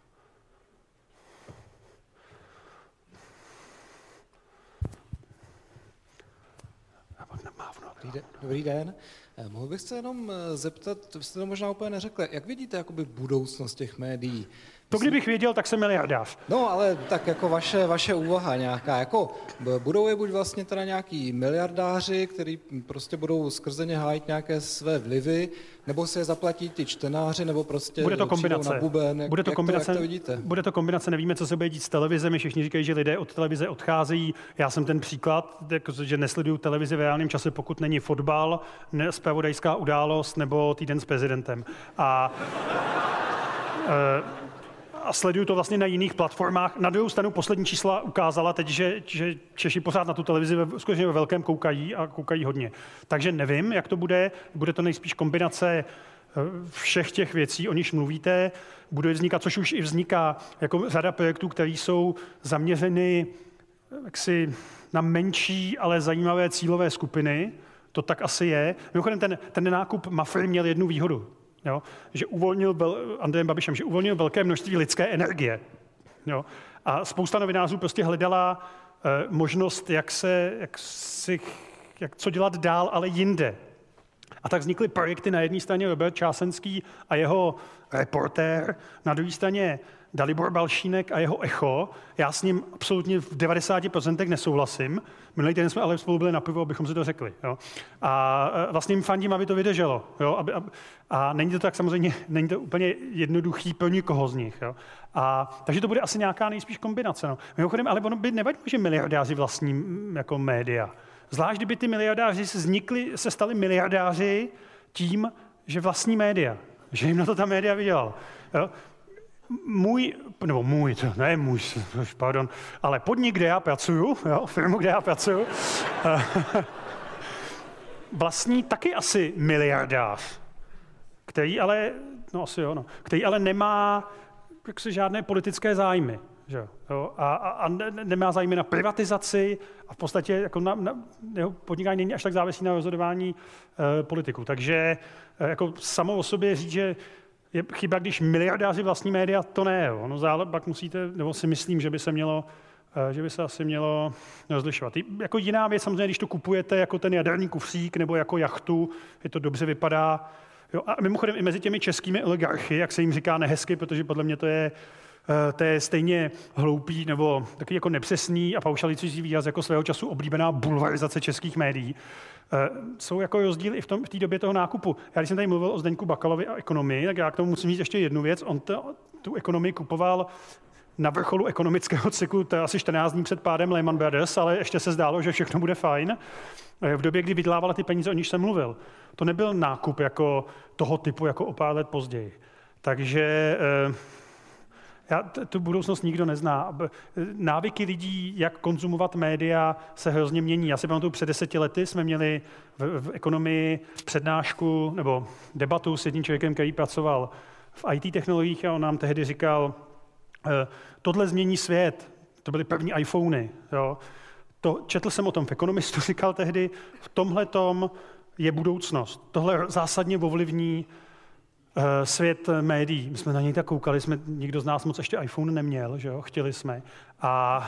Dobrý den. Dobrý den. Eh, mohl bych se jenom eh, zeptat, vy jste to možná úplně neřekli, jak vidíte jakoby budoucnost těch médií? To kdybych věděl, tak jsem miliardář. No, ale tak jako vaše, vaše úvaha nějaká, jako budou je buď vlastně teda nějaký miliardáři, kteří prostě budou skrze ně hájit nějaké své vlivy, nebo se je zaplatí ty čtenáři, nebo prostě bude to kombinace. na buben. Jak, bude to jak kombinace, to, jak to vidíte? Bude to kombinace, nevíme, co se bude dít s televizemi, všichni říkají, že lidé od televize odcházejí. Já jsem ten příklad, jako, že nesleduju televizi v reálném čase, pokud není fotbal, ne, spravodajská událost nebo týden s prezidentem. A e, a sleduju to vlastně na jiných platformách. Na druhou stranu poslední čísla ukázala teď, že, že Češi pořád na tu televizi ve, skutečně ve velkém koukají a koukají hodně. Takže nevím, jak to bude. Bude to nejspíš kombinace eh, všech těch věcí, o nichž mluvíte, bude vznikat, což už i vzniká, jako řada projektů, které jsou zaměřeny jaksi na menší, ale zajímavé cílové skupiny. To tak asi je. Mimochodem, ten, ten nákup Mafry měl jednu výhodu. Jo? Že uvolnil, Andrejem Babišem, že uvolnil velké množství lidské energie. Jo? A spousta novinářů prostě hledala eh, možnost, jak se, jak si, jak co dělat dál, ale jinde. A tak vznikly projekty na jedné straně Robert Čásenský a jeho reportér, na druhé straně Dalibor Balšínek a jeho echo. Já s ním absolutně v 90% nesouhlasím. Minulý týden jsme ale spolu byli na pivo, abychom si to řekli. Jo. A e, vlastně jim fandím, aby to vydrželo. Jo. Aby, aby, a není to tak samozřejmě, není to úplně jednoduchý pro nikoho z nich. Jo. A, takže to bude asi nějaká nejspíš kombinace. No. Mimochodem, ale ono by nevadilo, že miliardáři vlastní jako média. Zvlášť, kdyby ty miliardáři se, vznikli, se stali miliardáři tím, že vlastní média. Že jim na to ta média vydělal. Jo můj, nebo můj, to ne můj, pardon, ale podnik, kde já pracuju, jo, firmu, kde já pracuju, vlastní taky asi miliardář, který ale, no asi jo, no, který ale nemá jaksi žádné politické zájmy. Že jo? A, a, a ne, nemá zájmy na privatizaci a v podstatě jako na, na, jeho podnikání není až tak závislý na rozhodování e, politiků. Takže e, jako samo o sobě říct, že je chyba, když miliardáři vlastní média, to ne. Jo. No zále pak musíte, nebo si myslím, že by se mělo eh, že by se asi mělo rozlišovat. Jako jiná věc, samozřejmě, když to kupujete jako ten jaderný kufřík nebo jako jachtu, je to dobře vypadá. Jo, a mimochodem i mezi těmi českými oligarchy, jak se jim říká nehezky, protože podle mě to je, eh, to je stejně hloupý nebo taky jako nepřesný a paušalizující výraz jako svého času oblíbená bulvarizace českých médií. Eh, jsou jako rozdíly i v, tom, v té době toho nákupu. Já když jsem tady mluvil o Zdeňku Bakalovi a ekonomii, tak já k tomu musím říct ještě jednu věc. On to, tu ekonomii kupoval na vrcholu ekonomického cyklu, to je asi 14 dní před pádem Lehman Brothers, ale ještě se zdálo, že všechno bude fajn. Eh, v době, kdy vydělávala ty peníze, o níž jsem mluvil. To nebyl nákup jako toho typu jako o pár let později. Takže eh, já, tu budoucnost nikdo nezná. Návyky lidí, jak konzumovat média, se hrozně mění. Já si pamatuju, před deseti lety jsme měli v, v ekonomii přednášku nebo debatu s jedním člověkem, který pracoval v IT technologiích a on nám tehdy říkal, eh, tohle změní svět. To byly první iPhony. Jo. To, četl jsem o tom v Ekonomistu, říkal tehdy, v tomhle tom je budoucnost. Tohle zásadně ovlivní svět médií. My jsme na něj tak koukali, jsme, nikdo z nás moc ještě iPhone neměl, že jo? chtěli jsme. A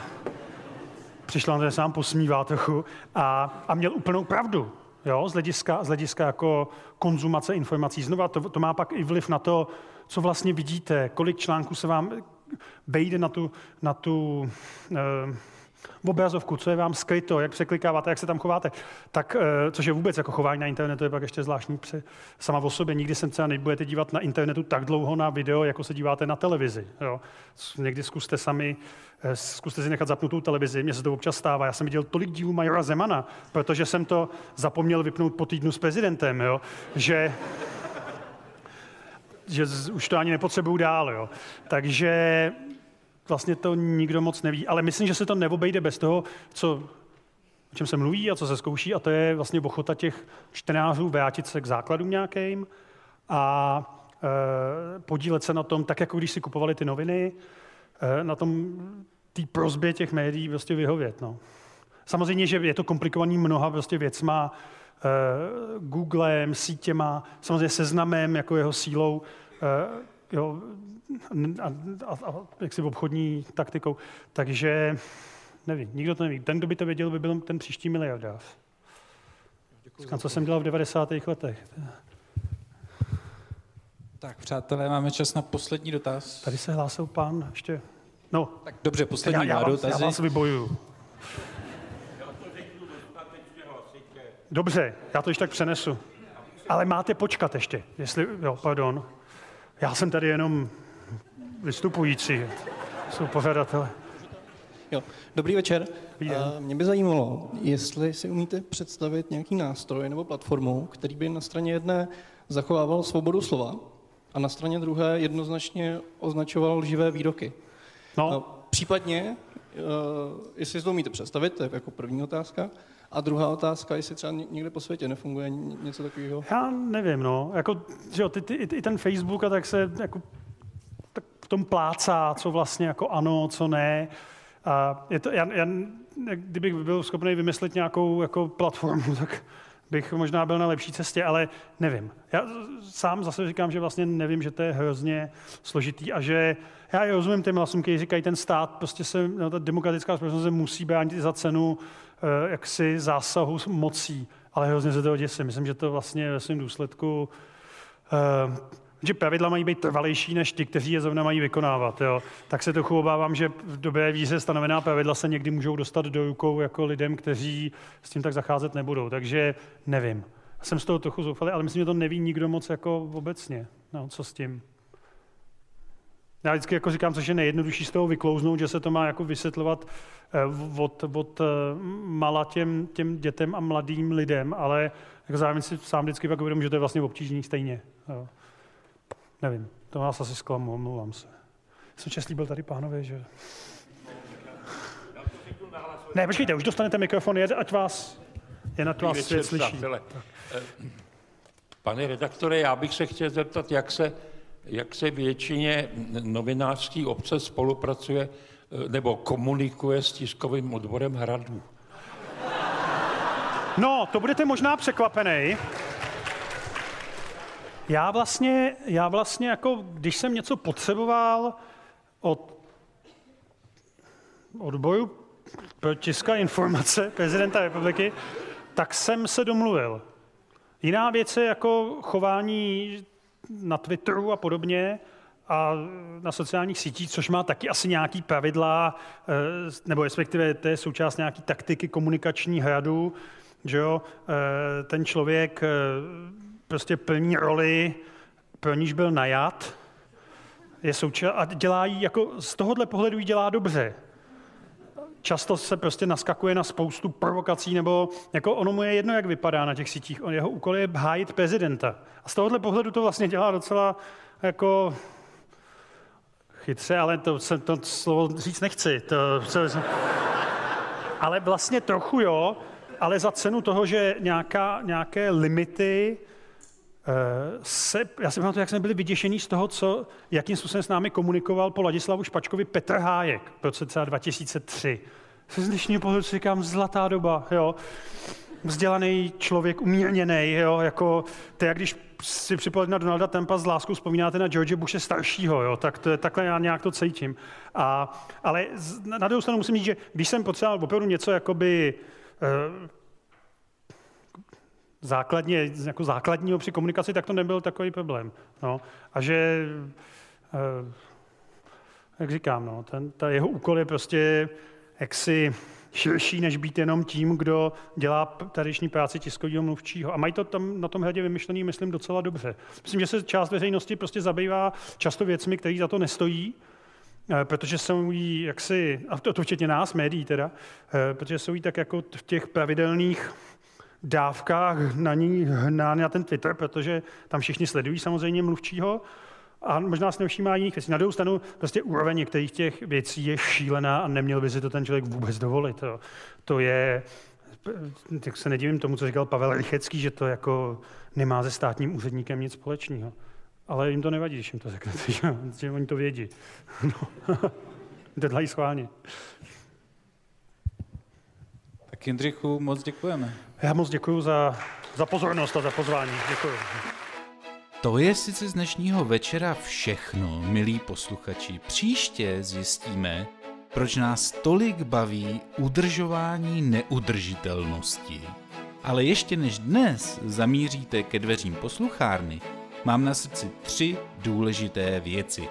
přišla na sám posmívá trochu a, a měl úplnou pravdu. Jo, z hlediska, z hlediska jako konzumace informací. Znova to, to má pak i vliv na to, co vlastně vidíte, kolik článků se vám vejde na tu, na tu eh, v obrazovku, co je vám skryto, jak překlikáváte, jak se tam chováte, tak, eh, což je vůbec jako chování na internetu, je pak ještě zvláštní pře, sama o sobě. Nikdy se třeba nebudete dívat na internetu tak dlouho na video, jako se díváte na televizi. Jo. Někdy zkuste sami, eh, zkuste si nechat zapnutou televizi, mně se to občas stává. Já jsem viděl tolik dílů Majora Zemana, protože jsem to zapomněl vypnout po týdnu s prezidentem, jo, že že už to ani nepotřebuju dál. Jo. Takže vlastně to nikdo moc neví, ale myslím, že se to neobejde bez toho, co, o čem se mluví a co se zkouší, a to je vlastně ochota těch čtenářů vrátit se k základům nějakým a e, podílet se na tom, tak jako když si kupovali ty noviny, e, na tom té prozbě těch médií prostě vyhovět. No. Samozřejmě, že je to komplikovaný mnoha prostě věcma, e, Googlem, sítěma, samozřejmě seznamem, jako jeho sílou, e, jo, a, a, a jaksi obchodní taktikou. Takže nevím, nikdo to neví. Ten, kdo by to věděl, by byl ten příští miliardář. Říkám, co jsem dělal v 90. letech. Tak, přátelé, máme čas na poslední dotaz. Tady se hlásil pán ještě. No. Tak dobře, poslední já, já, vás, já vás vybojuju. Dobře, já to již tak přenesu. Ale máte počkat ještě, jestli, jo, pardon. Já jsem tady jenom vystupující, jsou pořadatele. Jo. Dobrý večer. Mě by zajímalo, jestli si umíte představit nějaký nástroj nebo platformu, který by na straně jedné zachovával svobodu slova a na straně druhé jednoznačně označoval živé výroky. No. Případně, jestli si to umíte představit, to je jako první otázka, a druhá otázka, jestli třeba někde po světě nefunguje něco takového? Já nevím, no. Jako, že jo, ty, ty, i ten Facebook a tak se jako, tom plácá, co vlastně jako ano, co ne. A je to, já, já, kdybych byl schopný vymyslet nějakou jako platformu, tak bych možná byl na lepší cestě, ale nevím. Já sám zase říkám, že vlastně nevím, že to je hrozně složitý a že já rozumím těm hlasům, kteří říkají, ten stát, prostě se, no, ta demokratická společnost se musí bránit za cenu uh, jaksi zásahu mocí, ale hrozně se toho děsím. Myslím, že to vlastně ve svém důsledku uh, že pravidla mají být trvalejší než ty, kteří je zrovna mají vykonávat. Jo. Tak se trochu obávám, že v dobré víře stanovená pravidla se někdy můžou dostat do rukou jako lidem, kteří s tím tak zacházet nebudou. Takže nevím. Jsem z toho trochu zoufalý, ale myslím, že to neví nikdo moc jako obecně. No, co s tím? Já vždycky jako říkám, což je nejjednodušší z toho vyklouznout, že se to má jako vysvětlovat eh, od, od eh, mala těm, těm dětem a mladým lidem, ale jako zároveň si sám vždycky pak uvědomím, že to je vlastně obtížný stejně. Jo. Nevím, to vás asi zklamu, omlouvám se. Jsem čest byl tady pánové, že... Ne, počkejte, už dostanete mikrofon, ať vás, je na to vás svět slyší. Pane redaktore, já bych se chtěl zeptat, jak se, jak se většině novinářské obce spolupracuje eh, nebo komunikuje s tiskovým odborem Hradu. No, to budete možná překvapený. Já vlastně, já vlastně jako, když jsem něco potřeboval od odboju pro Česká informace prezidenta republiky, tak jsem se domluvil. Jiná věc je jako chování na Twitteru a podobně a na sociálních sítích, což má taky asi nějaký pravidla, eh, nebo respektive to je součást nějaký taktiky komunikační hradu, že jo, eh, ten člověk eh, prostě plní roli, pro níž byl najat, je souča- a dělá jí, jako z tohohle pohledu jí dělá dobře. Často se prostě naskakuje na spoustu provokací, nebo jako ono mu je jedno, jak vypadá na těch sítích. On, jeho úkol je hájit prezidenta. A z tohohle pohledu to vlastně dělá docela jako chytře, ale to, se, to slovo říct nechci. To, se, ale vlastně trochu jo, ale za cenu toho, že nějaká, nějaké limity se, já si pamatuju, jak jsme byli vyděšení z toho, co, jakým způsobem s námi komunikoval po Ladislavu Špačkovi Petr Hájek v roce 2003. Z dnešního pohledu říkám, zlatá doba, jo. Vzdělaný člověk, umírněný, jo, jako, to jak když si připojit na Donalda Tempa s láskou vzpomínáte na George Bushe staršího, jo, tak to je, takhle já nějak to cítím. A, ale na druhou stranu musím říct, že když jsem potřeboval opravdu něco jakoby uh, základně, jako základního při komunikaci, tak to nebyl takový problém. No. A že, eh, jak říkám, no, ten, ta jeho úkol je prostě jaksi širší, než být jenom tím, kdo dělá tadyšní práci tiskového mluvčího. A mají to tam na tom hradě vymyšlený, myslím, docela dobře. Myslím, že se část veřejnosti prostě zabývá často věcmi, které za to nestojí, eh, protože jsou jí jaksi, a to, to včetně nás, médií teda, eh, protože jsou jí tak jako v těch pravidelných dávkách na ní hnán na ten Twitter, protože tam všichni sledují samozřejmě mluvčího a možná se nevšímá jiných věcí. Na druhou stranu prostě úroveň některých těch věcí je šílená a neměl by si to ten člověk vůbec dovolit. To, to je, tak se nedivím tomu, co říkal Pavel Rychecký, že to jako nemá se státním úředníkem nic společného. Ale jim to nevadí, když jim to řeknete, že oni to vědí. No. to dělají schválně. Tak Jindřichu, moc děkujeme. Já moc děkuji za, za pozornost a za pozvání. Děkuji. To je sice z dnešního večera všechno, milí posluchači. Příště zjistíme, proč nás tolik baví udržování neudržitelnosti. Ale ještě než dnes zamíříte ke dveřím posluchárny, mám na srdci tři důležité věci.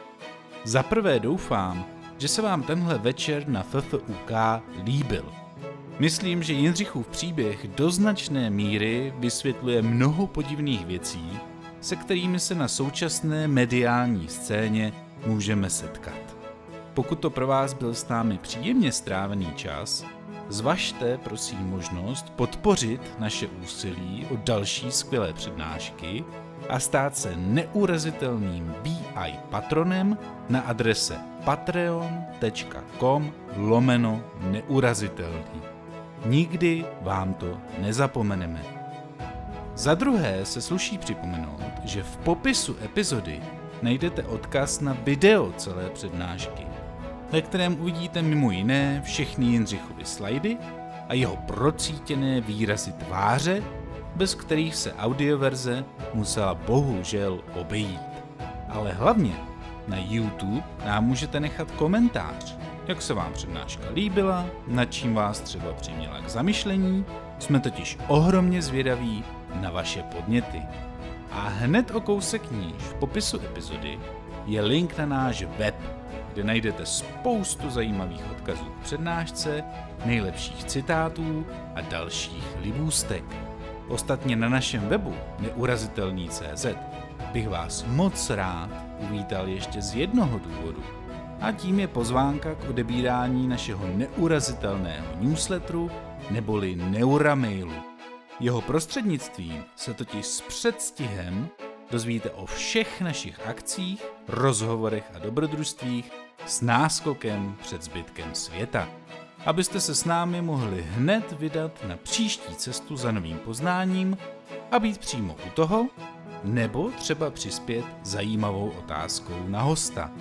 Za prvé doufám, že se vám tenhle večer na FFUK líbil. Myslím, že Jindřichův příběh do značné míry vysvětluje mnoho podivných věcí, se kterými se na současné mediální scéně můžeme setkat. Pokud to pro vás byl s námi příjemně strávený čas, zvažte prosím možnost podpořit naše úsilí o další skvělé přednášky a stát se neurazitelným BI patronem na adrese patreon.com lomeno neurazitelný. Nikdy vám to nezapomeneme. Za druhé se sluší připomenout, že v popisu epizody najdete odkaz na video celé přednášky. ve kterém uvidíte mimo jiné všechny Jindřichovy slajdy a jeho procítěné výrazy tváře, bez kterých se audioverze musela bohužel obejít. Ale hlavně na YouTube nám můžete nechat komentář, jak se vám přednáška líbila, nad čím vás třeba přiměla k zamyšlení, jsme totiž ohromně zvědaví na vaše podněty. A hned o kousek níž v popisu epizody je link na náš web, kde najdete spoustu zajímavých odkazů k přednášce, nejlepších citátů a dalších libůstek. Ostatně na našem webu neurazitelný.cz bych vás moc rád uvítal ještě z jednoho důvodu. A tím je pozvánka k odebírání našeho neurazitelného newsletteru neboli Neuramailu. Jeho prostřednictvím se totiž s předstihem dozvíte o všech našich akcích, rozhovorech a dobrodružstvích s náskokem před zbytkem světa. Abyste se s námi mohli hned vydat na příští cestu za novým poznáním a být přímo u toho, nebo třeba přispět zajímavou otázkou na hosta.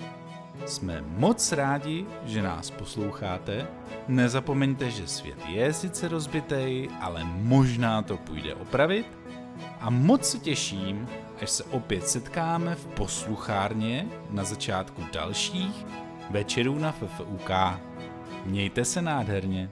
Jsme moc rádi, že nás posloucháte. Nezapomeňte, že svět je sice rozbitej, ale možná to půjde opravit. A moc se těším, až se opět setkáme v posluchárně na začátku dalších večerů na FFUK. Mějte se nádherně.